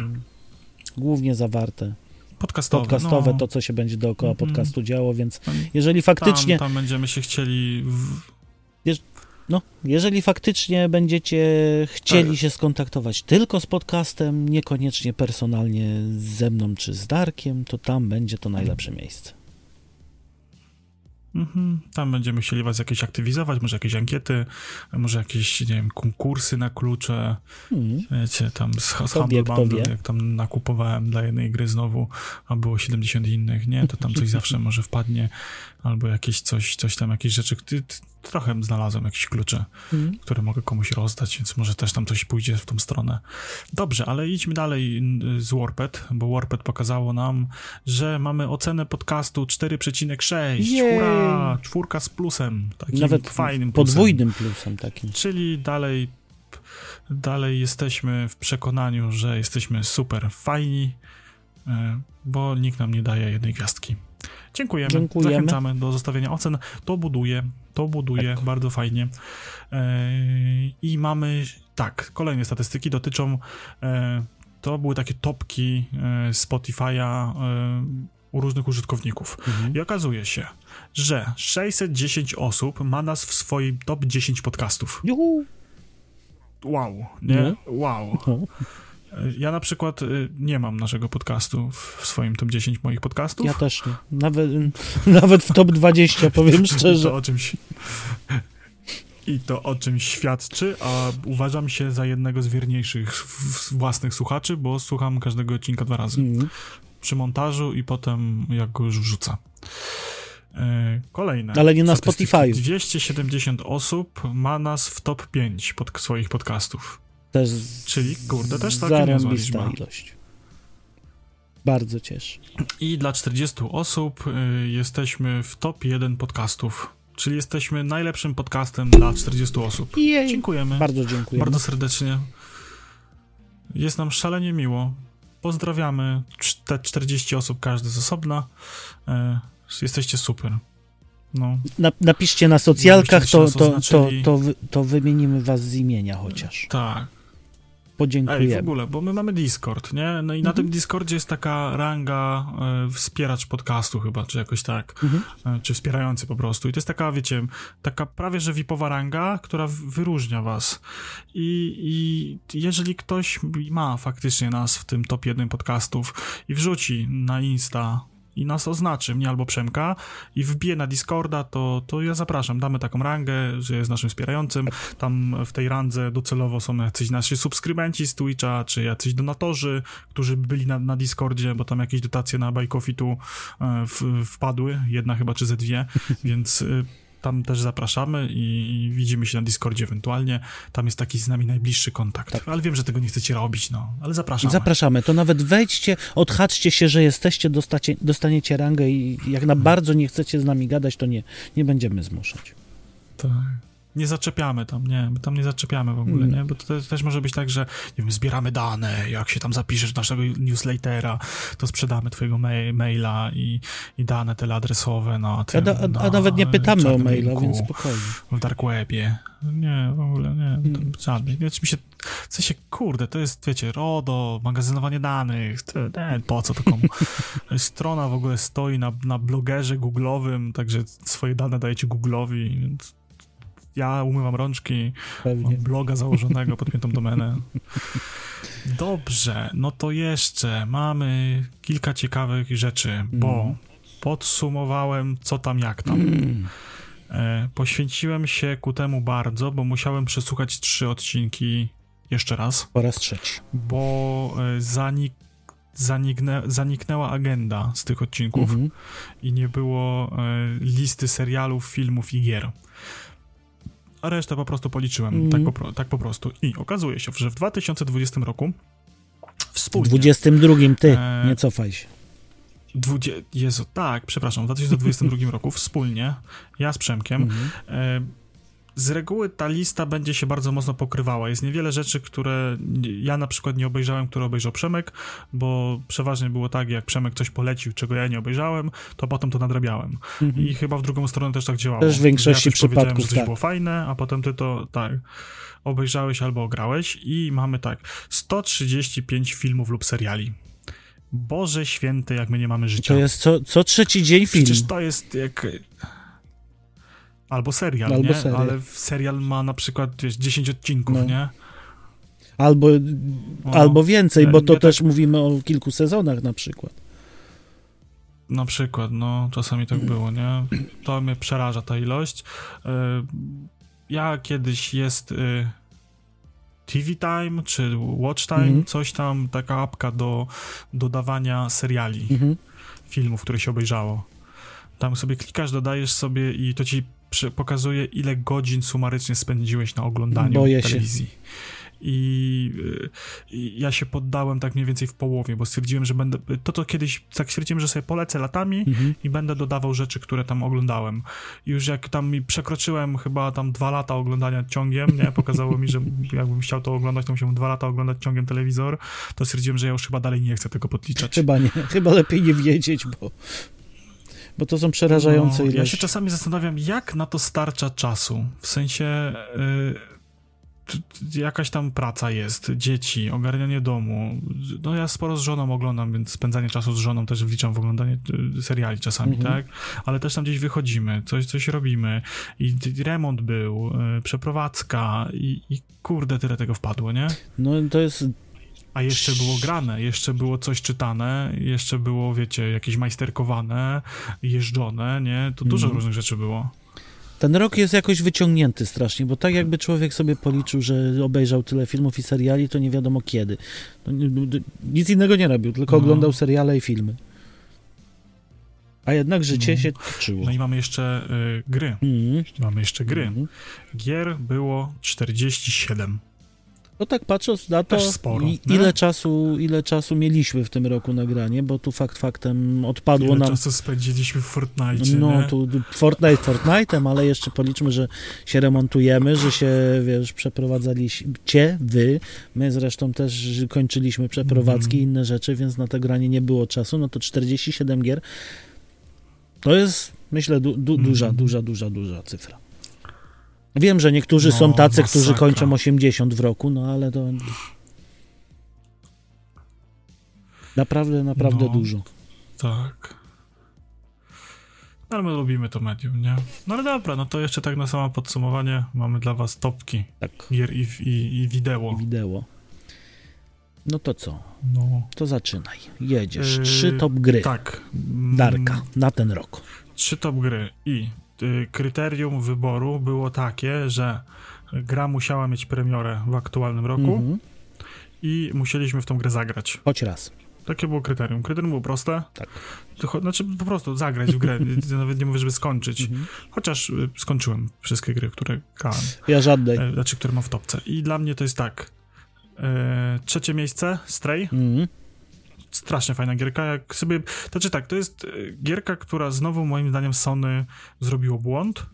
głównie zawarte. Podcastowe, podcastowe no. to co się będzie dookoła -hmm. podcastu działo, więc jeżeli faktycznie... Tam, tam będziemy się chcieli... W... No, jeżeli faktycznie będziecie chcieli tak. się skontaktować tylko z podcastem, niekoniecznie personalnie ze mną czy z Darkiem, to tam będzie to najlepsze miejsce. Mhm. Tam będziemy chcieli was jakieś aktywizować, może jakieś ankiety, może jakieś, nie wiem, konkursy na klucze. Mhm. Wiecie, tam z, z Humble Bundle, jak tam nakupowałem dla jednej gry znowu, a było 70 innych, nie? To tam coś zawsze może wpadnie, albo jakieś coś, coś tam, jakieś rzeczy. Trochę znalazłem jakieś klucze, mhm. które mogę komuś rozdać, więc może też tam coś pójdzie w tą stronę. Dobrze, ale idźmy dalej z Warped, bo Warped pokazało nam, że mamy ocenę podcastu 4,6. Hurra! Czwórka z plusem. Takim Nawet fajnym plusem. Podwójnym plusem takim. Czyli dalej dalej jesteśmy w przekonaniu, że jesteśmy super fajni, e, bo nikt nam nie daje jednej gwiazdki. Dziękujemy. Dziękujemy. Zachęcamy do zostawienia ocen. To buduje, to buduje tak. bardzo fajnie. E, I mamy, tak, kolejne statystyki dotyczą, e, to były takie topki Spotify'a u różnych użytkowników. Mhm. I okazuje się, że 610 osób ma nas w swoim top 10 podcastów. Juhu. Wow, nie? No. Wow. Ja na przykład y, nie mam naszego podcastu w swoim top 10 moich podcastów. Ja też nie. Nawet, nawet w top 20, powiem szczerze. To o czymś... I to o czymś świadczy, a uważam się za jednego z wierniejszych własnych słuchaczy, bo słucham każdego odcinka dwa razy. Mm przy montażu i potem jak go już wrzuca. E, kolejne. Ale nie na Spotify. 270 osób ma nas w top 5 pod swoich podcastów. Też Czyli, kurde, też całkiem niezła liczba. ilość. Bardzo cieszę. I dla 40 osób y, jesteśmy w top 1 podcastów. Czyli jesteśmy najlepszym podcastem dla 40 osób. Jej. Dziękujemy. Bardzo dziękuję. Bardzo serdecznie. Jest nam szalenie miło. Pozdrawiamy te 40 osób, każdy z osobna. E, jesteście super. No. Na, napiszcie na socjalkach, to, to, to, to wymienimy was z imienia chociaż. Tak podziękujemy. Ej, w ogóle, bo my mamy Discord, nie? No i mhm. na tym Discordzie jest taka ranga e, wspieracz podcastu chyba, czy jakoś tak, mhm. e, czy wspierający po prostu. I to jest taka, wiecie, taka prawie że VIPowa ranga, która wyróżnia was. I, I jeżeli ktoś ma faktycznie nas w tym top 1 podcastów i wrzuci na Insta i nas oznaczy, mnie albo Przemka i wbije na Discorda, to, to ja zapraszam, damy taką rangę, że jest naszym wspierającym, tam w tej randze docelowo są jacyś nasi subskrybenci z Twitcha, czy jacyś donatorzy, którzy byli na, na Discordzie, bo tam jakieś dotacje na Buy Coffee tu e, w, wpadły, jedna chyba czy ze dwie, więc... Tam też zapraszamy i, widzimy się na Discordzie ewentualnie. Tam jest taki z nami najbliższy kontakt. Tak. Ale wiem, że tego nie chcecie robić, no. Ale zapraszamy. Zapraszamy. To nawet wejdźcie, odhaczcie się, że jesteście, dostacie, dostaniecie rangę i jak na hmm. bardzo nie chcecie z nami gadać, to nie, nie będziemy zmuszać. Tak nie zaczepiamy tam, nie, my tam nie zaczepiamy w ogóle, nie, bo to też, też może być tak, że nie wiem, zbieramy dane, jak się tam zapiszesz do naszego newslettera, to sprzedamy twojego mail, maila i, i dane teleadresowe na tym, a, a, a nawet nie pytamy o maila, rynku, więc spokojnie. W dark webie. Nie, w ogóle nie, hmm. żadnych. Więc mi się, w sensie, kurde, to jest, wiecie, RODO, magazynowanie danych, to, nie, po co to komu? Strona w ogóle stoi na, na blogerze googlowym, także swoje dane dajecie Google'owi, więc ja umywam rączki, Pewnie. mam bloga założonego, podpiętą domenę. Dobrze, no to jeszcze mamy kilka ciekawych rzeczy, mm. bo podsumowałem co tam, jak tam. Mm. E, poświęciłem się ku temu bardzo, bo musiałem przesłuchać trzy odcinki jeszcze raz. Po raz trzeci. Bo e, zanik zaniknę, zaniknęła agenda z tych odcinków mm -hmm. i nie było e, listy serialów, filmów i gier a resztę po prostu policzyłem, mm. tak, po, tak po prostu. I okazuje się, że w 2020 roku wspólnie... W 22 ty, e, nie cofaj się. Dwudzie Jezu, tak, przepraszam, w 2022 roku wspólnie, ja z Przemkiem, mm -hmm. e, z reguły ta lista będzie się bardzo mocno pokrywała. Jest niewiele rzeczy, które ja na przykład nie obejrzałem, które obejrzał Przemek, bo przeważnie było tak, jak Przemek coś polecił, czego ja nie obejrzałem, to potem to nadrabiałem. Mhm. I chyba w drugą stronę też tak działało. Też w większości ja przypadków że coś tak. było fajne, a potem ty to tak obejrzałeś albo ograłeś i mamy tak 135 filmów lub seriali. Boże święty, jak my nie mamy życia. To jest co, co trzeci dzień film. Przecież to jest jak Albo serial, Albo nie? Serial. Ale serial ma na przykład, wiesz, 10 odcinków, no. nie? Albo, o, albo więcej, bo to też tak... mówimy o kilku sezonach na przykład. Na przykład, no czasami tak było, nie? To mnie przeraża ta ilość. Y, ja kiedyś jest y, TV Time czy Watch Time, mhm. coś tam, taka apka do dodawania seriali, mhm. filmów, które się obejrzało. Tam sobie klikasz, dodajesz sobie i to ci pokazuje, ile godzin sumarycznie spędziłeś na oglądaniu Boję telewizji. Się. I, I, ja się poddałem tak mniej więcej w połowie, bo stwierdziłem, że będę. To to kiedyś tak stwierdziłem, że sobie polecę latami mhm. i będę dodawał rzeczy, które tam oglądałem. I już jak tam mi przekroczyłem chyba tam dwa lata oglądania ciągiem, nie? Pokazało mi, że jakbym chciał to oglądać, to musiałbym dwa lata oglądać ciągiem telewizor, to stwierdziłem, że ja już chyba dalej nie chcę tego podliczać. Chyba nie, chyba lepiej nie wiedzieć, bo bo to są przerażające no, ilości. Ja się czasami zastanawiam, jak na to starcza czasu. W sensie yy, jakaś tam praca jest, dzieci, ogarnianie domu. No ja sporo z żoną oglądam, więc spędzanie czasu z żoną też wliczam w oglądanie y, seriali czasami, mhm. tak? Ale też tam gdzieś wychodzimy, coś, coś robimy i, remont był, yy, przeprowadzka i, i kurde, tyle tego wpadło, nie? No to jest a jeszcze było grane, jeszcze było coś czytane, jeszcze było, wiecie, jakieś majsterkowane, jeżdżone, nie? To dużo mm. różnych rzeczy było. Ten rok jest jakoś wyciągnięty strasznie, bo tak jakby człowiek sobie policzył, że obejrzał tyle filmów i seriali, to nie wiadomo kiedy. No, nic innego nie robił, tylko no. oglądał seriale i filmy. A jednak życie no. się toczyło. No i mamy jeszcze y, gry. Mm. Mamy jeszcze gry. Mm. Gier było 47. No tak patrząc na to, sporo, ile, czasu, ile czasu mieliśmy w tym roku nagranie, bo tu fakt faktem odpadło ile nam... czasu spędziliśmy w Fortnite, No, nie? tu Fortnite Fortnite'em, ale jeszcze policzmy, że się remontujemy, że się, wiesz, przeprowadzaliście, wy, my zresztą też kończyliśmy przeprowadzki i mm. inne rzeczy, więc na to granie nie było czasu, no to 47 gier to jest, myślę, du, du, duża, mm. duża, duża, duża cyfra. Wiem, że niektórzy no, są tacy, masakra. którzy kończą 80 w roku, no ale to. Naprawdę, naprawdę no, dużo. Tak. No, ale my lubimy to medium, nie? No ale dobra, no to jeszcze tak na samo podsumowanie mamy dla was topki tak. gier i, i, i wideo. I wideo. No to co? No. To zaczynaj. Jedziesz. Yy, Trzy top gry. Tak. Darka na ten rok. Trzy top gry i kryterium wyboru było takie, że gra musiała mieć premierę w aktualnym roku mm -hmm. i musieliśmy w tą grę zagrać. Choć raz. Takie było kryterium. Kryterium było proste. Tak. Znaczy po prostu zagrać w grę. Nawet nie mówię, żeby skończyć. Mm -hmm. Chociaż y, skończyłem wszystkie gry, które grałem. Ja żadnej. E, znaczy, które mam w topce. I dla mnie to jest tak. E, trzecie miejsce, Stray. Mm -hmm strasznie fajna gierka. Jak sobie. Znaczy tak, to jest e, gierka, która znowu moim zdaniem Sony zrobiło błąd,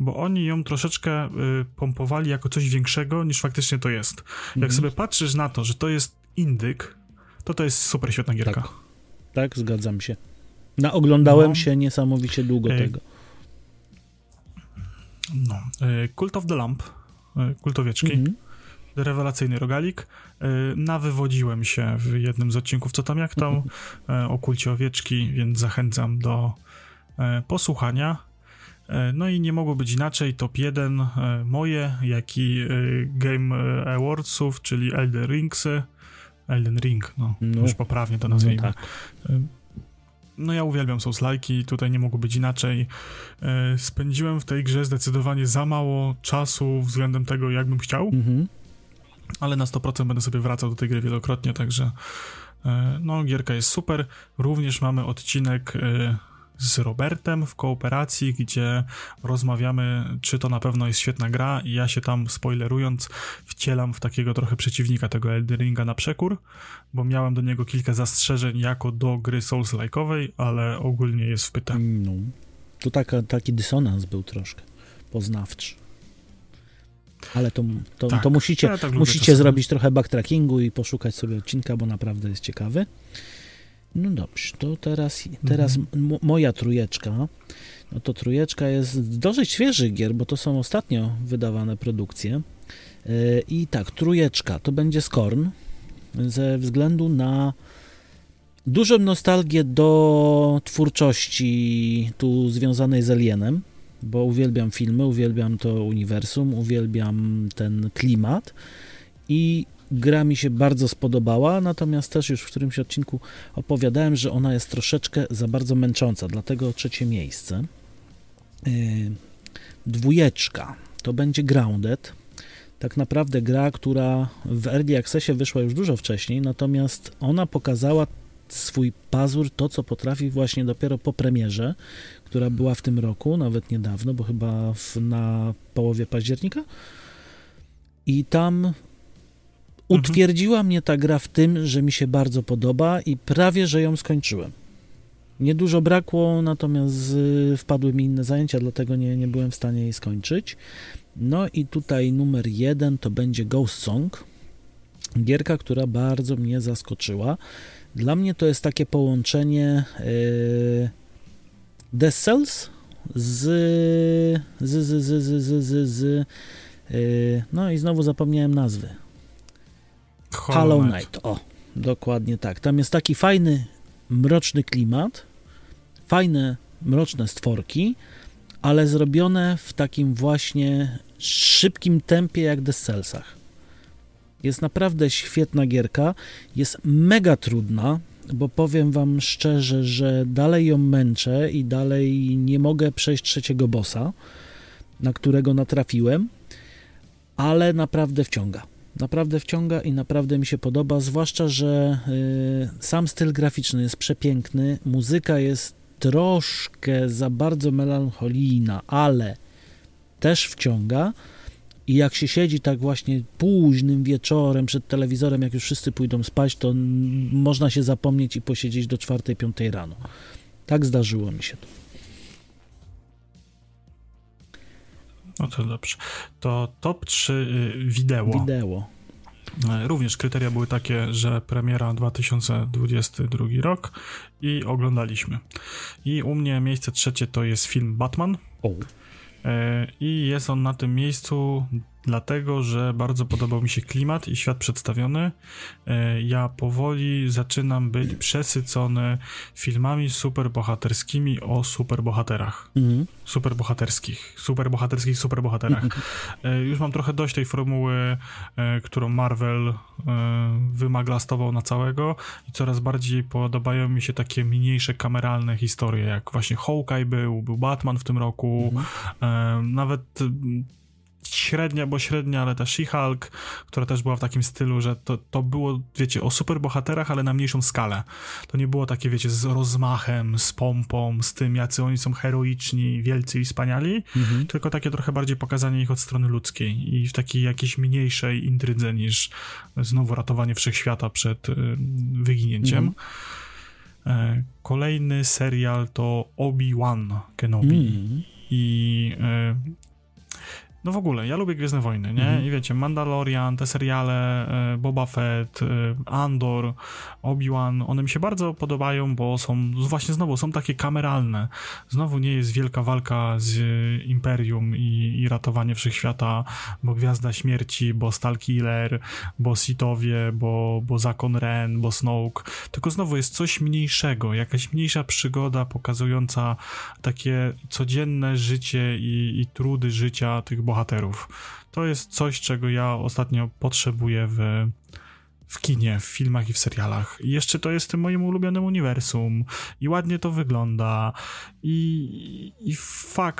bo oni ją troszeczkę y, pompowali jako coś większego niż faktycznie to jest. Jak mhm. sobie patrzysz na to, że to jest indyk, to to jest super świetna gierka. Tak, tak zgadzam się. Na oglądałem no. się niesamowicie długo tego. No. Cult of the Lamp, kultowieczki. Mhm rewelacyjny rogalik. E, nawywodziłem się w jednym z odcinków, co tam jak tam, mhm. e, o kulcie owieczki, więc zachęcam do e, posłuchania. No i nie mogło być inaczej, top 1 moje, jak i Game Awardsów, czyli Elden Ringsy. Elden Ring, no, no. już poprawnie to nazwijmy. No, tak. no ja uwielbiam Souls-like'i, tutaj nie mogło być inaczej. Spędziłem w tej grze zdecydowanie za mało czasu względem tego, jakbym chciał. Mhm ale na 100% będę sobie wracał do tej gry wielokrotnie, także e, no, gierka jest super. Również mamy odcinek e, z Robertem w kooperacji, gdzie rozmawiamy, czy to na pewno jest świetna gra i ja się tam, spoilerując, wcielam w takiego trochę przeciwnika tego Elderinga na przekór, bo miałem do niego kilka zastrzeżeń jako do gry Souls-like'owej, ale ogólnie jest wpyta. No. To taka, taki dysonans był troszkę poznawczy. Ale to, to, tak. to musicie, ja tak musicie zrobić trochę backtrackingu i poszukać sobie odcinka, bo naprawdę jest ciekawy. No dobrze, to teraz, teraz mhm. moja trujeczka. No to trujeczka jest dosyć świeżych gier, bo to są ostatnio wydawane produkcje. Yy, I tak, trujeczka to będzie Skorn ze względu na dużą nostalgię do twórczości tu związanej z Alienem bo uwielbiam filmy, uwielbiam to uniwersum, uwielbiam ten klimat i gra mi się bardzo spodobała, natomiast też już w którymś odcinku opowiadałem, że ona jest troszeczkę za bardzo męcząca, dlatego trzecie miejsce. Yy, dwójeczka to będzie Grounded. Tak naprawdę gra, która w Early Accessie wyszła już dużo wcześniej, natomiast ona pokazała swój pazur, to co potrafi właśnie dopiero po premierze, która była w tym roku, nawet niedawno, bo chyba w, na połowie października. I tam mhm. utwierdziła mnie ta gra w tym, że mi się bardzo podoba i prawie, że ją skończyłem. Niedużo brakło, natomiast wpadły mi inne zajęcia, dlatego nie, nie byłem w stanie jej skończyć. No i tutaj numer jeden to będzie Ghost Song. Gierka, która bardzo mnie zaskoczyła. Dla mnie to jest takie połączenie yy, Death Cells z, z, z, z, z, z, z, yy, no i znowu zapomniałem nazwy. Hollow Knight. O, dokładnie tak. Tam jest taki fajny, mroczny klimat, fajne, mroczne stworki, ale zrobione w takim właśnie szybkim tempie jak The Cellsach. Jest naprawdę świetna gierka, jest mega trudna, bo powiem wam szczerze, że dalej ją męczę i dalej nie mogę przejść trzeciego bossa, na którego natrafiłem, ale naprawdę wciąga. Naprawdę wciąga i naprawdę mi się podoba, zwłaszcza, że y, sam styl graficzny jest przepiękny, muzyka jest troszkę za bardzo melancholijna, ale też wciąga. I jak się siedzi tak właśnie późnym wieczorem przed telewizorem, jak już wszyscy pójdą spać, to można się zapomnieć i posiedzieć do 4-5 rano. Tak zdarzyło mi się to. No to dobrze. To top 3 y, wideo. Wideo. E, również kryteria były takie, że premiera 2022 rok i oglądaliśmy. I u mnie miejsce trzecie to jest film Batman. O. E, I jest on na tym miejscu dlatego, że bardzo podobał mi się klimat i świat przedstawiony. E, ja powoli zaczynam być przesycony filmami superbohaterskimi o superbohaterach. Mhm. Superbohaterskich, superbohaterskich superbohaterach. Mhm. Już mam trochę dość tej formuły, e, którą Marvel wymaglastował na całego i coraz bardziej podobają mi się takie mniejsze kameralne historie, jak właśnie Hawkeye był, był Batman w tym roku, mhm. nawet średnia, bo średnia, ale ta She-Hulk, która też była w takim stylu, że to, to było, wiecie, o superbohaterach, ale na mniejszą skalę. To nie było takie, wiecie, z rozmachem, z pompą, z tym, jacy oni są heroiczni, wielcy i wspaniali, mhm. tylko takie trochę bardziej pokazanie ich od strony ludzkiej i w takiej jakiejś mniejszej intrydze niż znowu ratowanie wszechświata przed y, wyginięciem. Mhm. E, kolejny serial to Obi-Wan Kenobi. Mm. I y, no w ogóle, ja lubię Gwiezdne Wojny, nie? Mhm. I wiecie, Mandalorian, te seriale, e, Boba Fett, e, Andor, Obi-Wan, one mi się bardzo podobają, bo są właśnie znowu, są takie kameralne. Znowu nie jest wielka walka z Imperium i, i ratowanie wszechświata, bo Gwiazda Śmierci, bo Stalkiller, bo Sithowie, bo, bo Zakon Ren, bo Snoke, tylko znowu jest coś mniejszego, jakaś mniejsza przygoda pokazująca takie codzienne życie i, i trudy życia tych bohaterów. To jest coś, czego ja ostatnio potrzebuję w, w kinie, w filmach i w serialach. I jeszcze to jest w tym moim ulubionym uniwersum i ładnie to wygląda i, i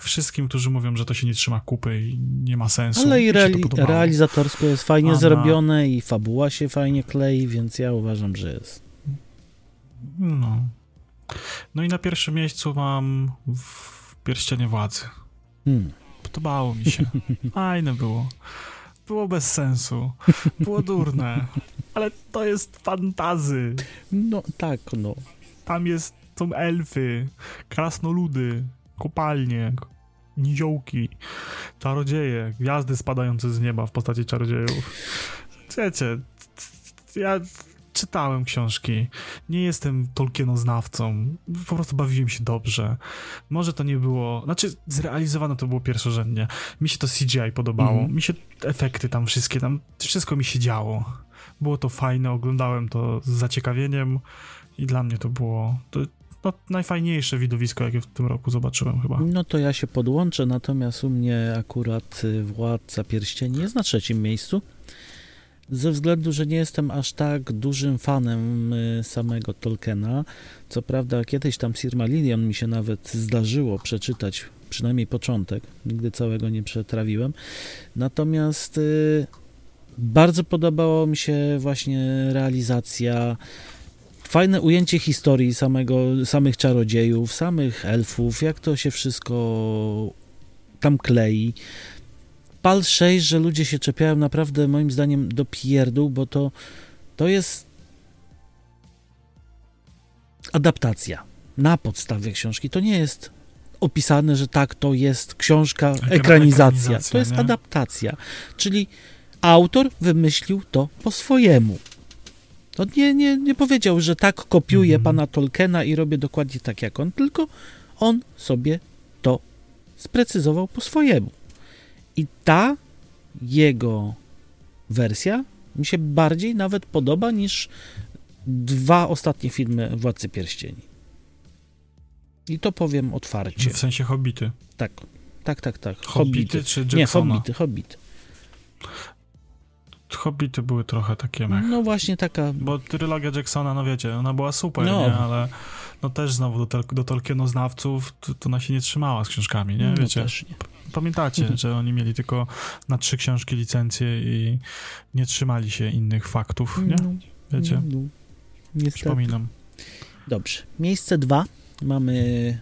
wszystkim, którzy mówią, że to się nie trzyma kupy i nie ma sensu. Ale i reali realizatorsko jest fajnie Anna. zrobione i fabuła się fajnie klei, więc ja uważam, że jest. No. No i na pierwszym miejscu mam Pierścienie Władzy. Hmm. Podobało mi się. Fajne było. Było bez sensu. Było durne. Ale to jest fantazy. No tak, no. Tam jest, są elfy, krasnoludy, kopalnie, niziołki, czarodzieje, gwiazdy spadające z nieba w postaci czarodziejów. Wiecie, ja czytałem książki, nie jestem Tolkienoznawcą, po prostu bawiłem się dobrze. Może to nie było, znaczy zrealizowane to było pierwszorzędnie. Mi się to CGI podobało, mm. mi się efekty tam wszystkie, tam wszystko mi się działo. Było to fajne, oglądałem to z zaciekawieniem i dla mnie to było to, no, najfajniejsze widowisko, jakie w tym roku zobaczyłem chyba. No to ja się podłączę, natomiast u mnie akurat y, Władca Pierścieni jest na trzecim miejscu. Ze względu, że nie jestem aż tak dużym fanem y, samego Tolkiena. Co prawda, kiedyś tam Silmarillion mi się nawet zdarzyło przeczytać, przynajmniej początek, nigdy całego nie przetrawiłem. Natomiast y, bardzo podobało mi się właśnie realizacja, fajne ujęcie historii samego, samych czarodziejów, samych elfów, jak to się wszystko tam klei. Pal 6, że ludzie się czepiają naprawdę moim zdaniem do pierdół, bo to, to jest adaptacja na podstawie książki. To nie jest opisane, że tak, to jest książka, ekranizacja. to jest nie? adaptacja. Czyli autor wymyślił to po swojemu. To nie, nie, nie powiedział, że tak kopiuję mhm. pana Tolkiena i robię dokładnie tak jak on, tylko on sobie to sprecyzował po swojemu. I ta jego wersja mi się bardziej nawet podoba niż dwa ostatnie filmy Władcy Pierścieni. I to powiem otwarcie. W sensie Hobbity. Tak, tak, tak, tak. Hobbity, Hobbity. czy Jacksona? Nie, Hobbity, Hobbity. Hobbity były trochę takie mech. No właśnie taka... Bo trylogia Jacksona, no wiecie, ona była super, no. nie? Ale no też znowu do, do Tolkienoznawców to, to ona się nie trzymała z książkami, nie? No wiecie, no nie. Pamiętacie, mhm. że oni mieli tylko na trzy książki licencję i nie trzymali się innych faktów, nie? No, wiecie? No, no. Przypominam. Dobrze. Miejsce dwa mamy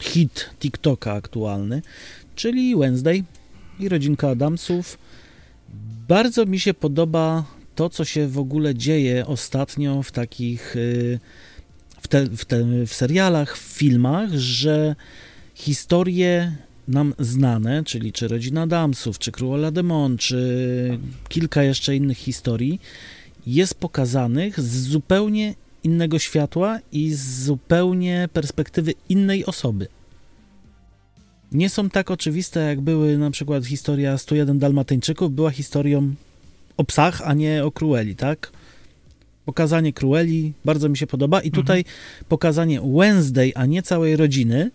hit TikToka aktualny, czyli Wednesday i rodzinka Adamsów. Bardzo mi się podoba to, co się w ogóle dzieje ostatnio w takich y, w, te, w, te, w serialach, w filmach, że historie nam znane, czyli czy Rodzina Adamsów, czy Cruella Demon, czy kilka jeszcze innych historii, jest pokazanych z zupełnie innego światła i z zupełnie perspektywy innej osoby. Nie są tak oczywiste, jak były na przykład historia 101 Dalmatyńczyków, była historią o psach, a nie o Crueli, tak? Pokazanie Crueli bardzo mi się podoba i tutaj mhm. pokazanie Wednesday, a nie całej rodziny,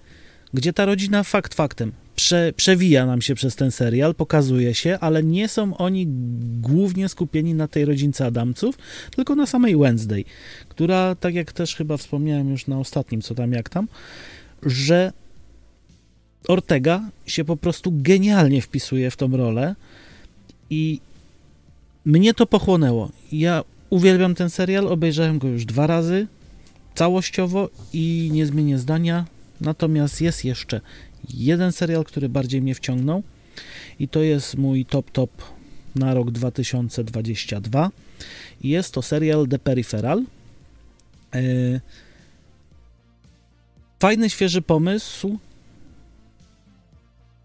gdzie ta rodzina fakt faktem prze, przewija nam się przez ten serial, pokazuje się, ale nie są oni głównie skupieni na tej rodzince Adamców, tylko na samej Wednesday, która, tak jak też chyba wspomniałem już na ostatnim, co tam, jak tam, że Ortega się po prostu genialnie wpisuje w tą rolę i mnie to pochłonęło. Ja uwielbiam ten serial, obejrzałem go już dwa razy całościowo i nie zmienię zdania. Natomiast jest jeszcze jeden serial, który bardziej mnie wciągnął i to jest mój top top na rok 2022. Jest to serial The Peripheral. E, fajny, świeży pomysł,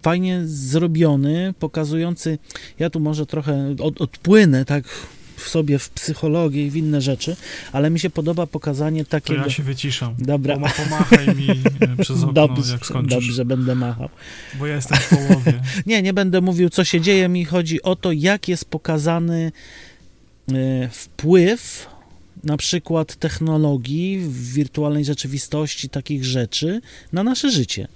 fajnie zrobiony, pokazujący. Ja tu może trochę od, odpłynę, tak w sobie w psychologię i w inne rzeczy, ale mi się podoba pokazanie takiego... To ja się wyciszam. Dobra. Pomachaj mi e, przez okno, dobrze, jak skończysz. Dobrze, będę machał. Bo ja jestem w połowie. nie, nie będę mówił, co się dzieje. Mi chodzi o to, jak jest pokazany e, wpływ na przykład technologii, w wirtualnej rzeczywistości, takich rzeczy na nasze życie.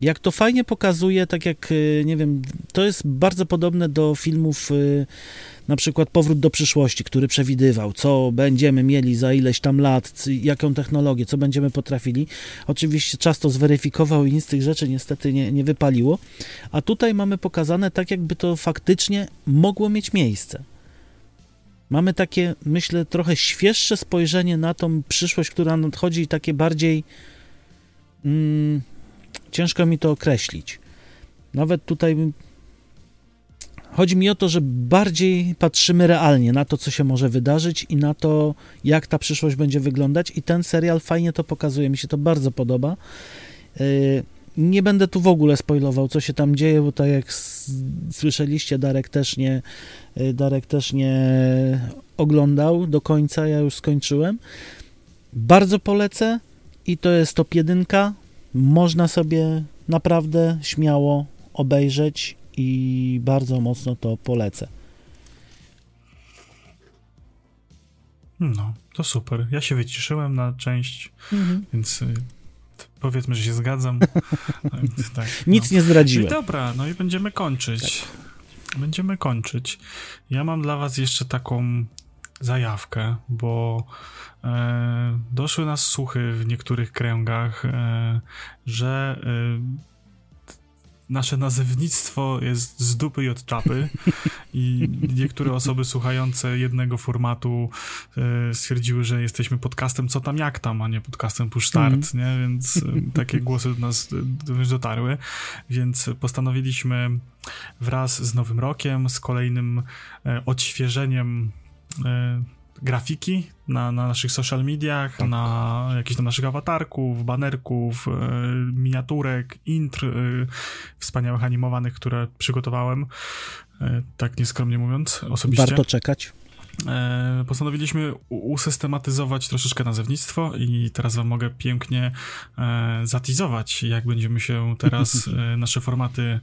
Jak to fajnie pokazuje, tak jak, e, nie wiem, to jest bardzo podobne do filmów na przykład Powrót do przyszłości, który przewidywał, co będziemy mieli za ileś tam lat, jaką technologię, co będziemy potrafili. Oczywiście czas to zweryfikował i nic z tych rzeczy niestety nie, nie wypaliło. A tutaj mamy pokazane tak, jakby to faktycznie mogło mieć miejsce. Mamy takie, myślę, trochę świeższe spojrzenie na tą przyszłość, która nadchodzi, takie bardziej. Mm, ciężko mi to określić. Nawet tutaj Chodzi mi o to, że bardziej patrzymy realnie na to, co się może wydarzyć i na to, jak ta przyszłość będzie wyglądać, i ten serial fajnie to pokazuje. Mi się to bardzo podoba. Y, nie będę tu w ogóle spoilował, co się tam dzieje, bo tak jak słyszeliście, Darek też nie, y, Darek też nie oglądał do końca, ja już skończyłem. Bardzo polecę i to jest top jedynka. Można sobie naprawdę śmiało obejrzeć i bardzo mocno to polecę. No, to super. Ja się wyciszyłem na część, mhm. więc y, powiedzmy, że się zgadzam. tak, Nic no. nie zdradziłem. No dobra, no i będziemy kończyć. Tak. będziemy kończyć. Ja mam dla was jeszcze taką zajawkę, bo doszły nas słuchy w niektórych kręgach, e, że e, nasze nazewnictwo jest z dupy i od czapy i niektóre osoby słuchające jednego formatu e, stwierdziły, że jesteśmy podcastem co tam jak tam, a nie podcastem push start, mm. nie? Więc e, takie głosy do nas już dotarły, więc postanowiliśmy wraz z Nowym Rokiem, z kolejnym e, odświeżeniem e, grafiki na, na naszych social mediach, tak. na jakichś tam naszych awatarków, banerków, e, miniaturek, intr e, wspaniałych animowanych, które przygotowałem, e, tak nieskromnie mówiąc, osobiście. Warto czekać. E, postanowiliśmy usystematyzować troszeczkę nazewnictwo i teraz wam mogę pięknie e, zatizować, jak będziemy się teraz e, nasze formaty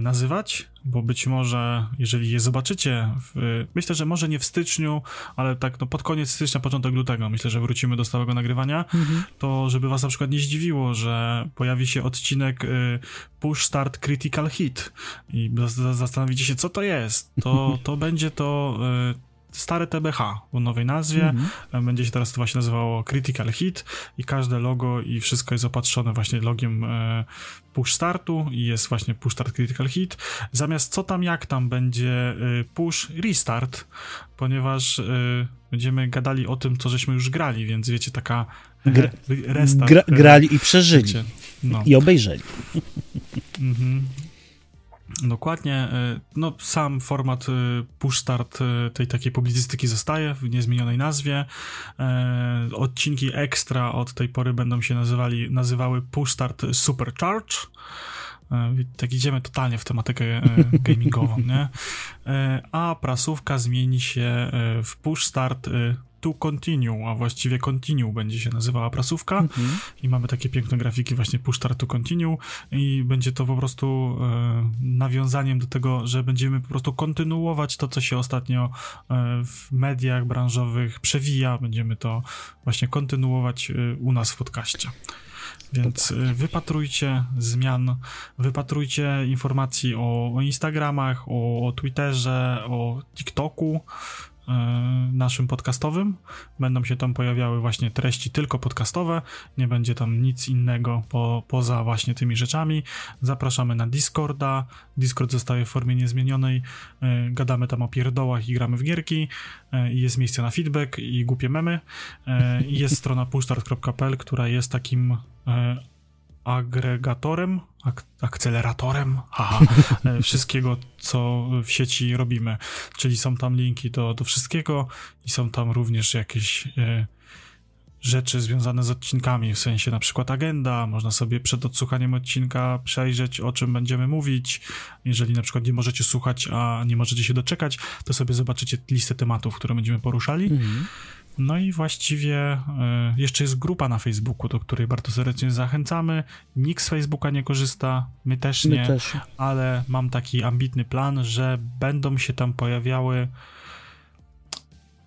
nazywać, bo być może, jeżeli je zobaczycie, w, myślę, że może nie w styczniu, ale tak no, pod koniec stycznia, początek lutego, myślę, że wrócimy do stałego nagrywania, mhm. to żeby was na przykład nie zdziwiło, że pojawi się odcinek y, Push Start Critical Hit i zastanowicie się, co to jest. To, to będzie to y, stare TBH o nowej nazwie. Mhm. Będzie się teraz to właśnie nazywało Critical Hit i każde logo i wszystko jest opatrzone właśnie logiem e, push startu i jest właśnie push start Critical Hit. Zamiast co tam jak tam będzie e, push restart, ponieważ e, będziemy gadali o tym, co żeśmy już grali, więc wiecie, taka restart. Gra, grali i przeżyli. Wiecie, no. I obejrzeli. Mhm. Dokładnie. E, no, sam format e, push start e, tej takiej publicystyki zostaje w niezmienionej nazwie. Odcinki ekstra od tej pory będą się nazywali, nazywały push start supercharge. Tak idziemy totalnie w tematykę gamingową, nie? A prasówka zmieni się w push start to Continue, a właściwie Continue będzie się nazywała prasówka mhm. i mamy takie piękne grafiki właśnie Push Start to Continue i będzie to po prostu e, nawiązaniem do tego, że będziemy po prostu kontynuować to, co się ostatnio e, w mediach branżowych przewija, będziemy to właśnie kontynuować e, u nas w podcaście. Więc e, wypatrujcie zmian, wypatrujcie informacji o, o Instagramach, o, o Twitterze, o TikToku, naszym podcastowym. Będą się tam pojawiały właśnie treści tylko podcastowe, nie będzie tam nic innego po, poza właśnie tymi rzeczami. Zapraszamy na Discorda. Discord zostaje w formie niezmienionej. E, gadamy tam o pierdołach i gramy w gierki. E, jest miejsce na feedback i głupie memy. Jest strona pushstart.pl, która jest takim agregatorem, ak akceleratorem aha, e, wszystkiego, co w sieci robimy. Czyli są tam linki do, do wszystkiego i są tam również jakieś e, rzeczy związane z odcinkami, w sensie na przykład agenda, można sobie przed odsłuchaniem odcinka przejrzeć, o czym będziemy mówić. Jeżeli na przykład nie możecie słuchać, a nie możecie się doczekać, to sobie zobaczycie listę tematów, które będziemy poruszali. Mhm. No i właściwie y, jeszcze jest grupa na Facebooku, do której bardzo serdecznie zachęcamy. Nikt z Facebooka nie korzysta, my też nie, my też. ale mam taki ambitny plan, że będą się tam pojawiały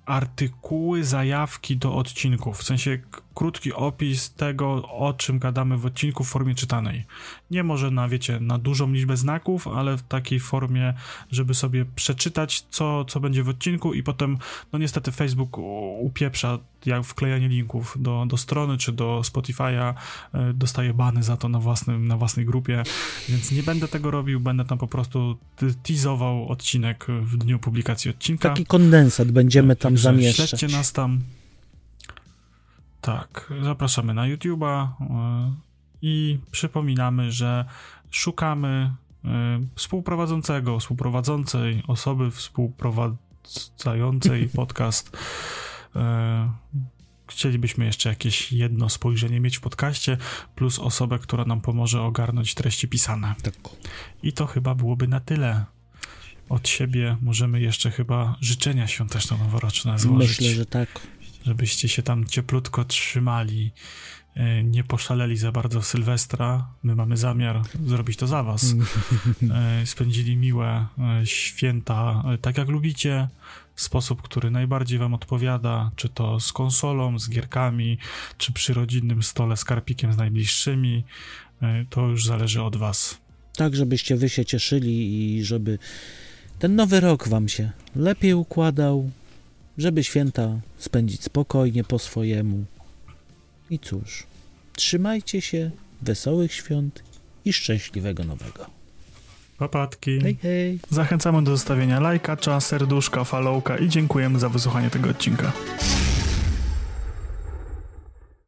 artykuły, zajawki do odcinków, w sensie krótki opis tego, o czym gadamy w odcinku w formie czytanej. Nie może na, wiecie, na dużą liczbę znaków, ale w takiej formie, żeby sobie przeczytać, co, co będzie w odcinku i potem, no niestety Facebook upieprza jak wklejanie linków do, do strony czy do Spotify'a, e, dostaje bany za to na, własnym, na własnej grupie, więc nie będę tego robił, będę tam po prostu teasował odcinek w dniu publikacji odcinka. Taki kondensat będziemy tam Także zamieszczać. Śledźcie nas tam. Tak, zapraszamy na YouTube'a e, i przypominamy, że szukamy e, współprowadzącego, współprowadzącej osoby współprowadzającej podcast. E, chcielibyśmy jeszcze jakieś jedno spojrzenie mieć w podcaście, plus osobę, która nam pomoże ogarnąć treści pisane. Tak. I to chyba byłoby na tyle. Od siebie możemy jeszcze chyba życzenia świąteczno-noworoczne złożyć. Myślę, że tak żebyście się tam cieplutko trzymali, e, nie poszaleli za bardzo Sylwestra. My mamy zamiar zrobić to za was. E, spędzili miłe e, święta, tak jak lubicie, w sposób, który najbardziej wam odpowiada, czy to z konsolą, z gierkami, czy przy rodzinnym stole z karpikiem z najbliższymi. To już zależy od was. Tak, żebyście wy się cieszyli i żeby ten nowy rok wam się lepiej układał, żeby święta spędzić spokojnie po swojemu. I cóż, trzymajcie się, wesołych świąt i szczęśliwego nowego. Papatki. Hej, hej. Zachęcamy do zostawienia lajka, serduszka, followka i dziękujemy za wysłuchanie tego odcinka.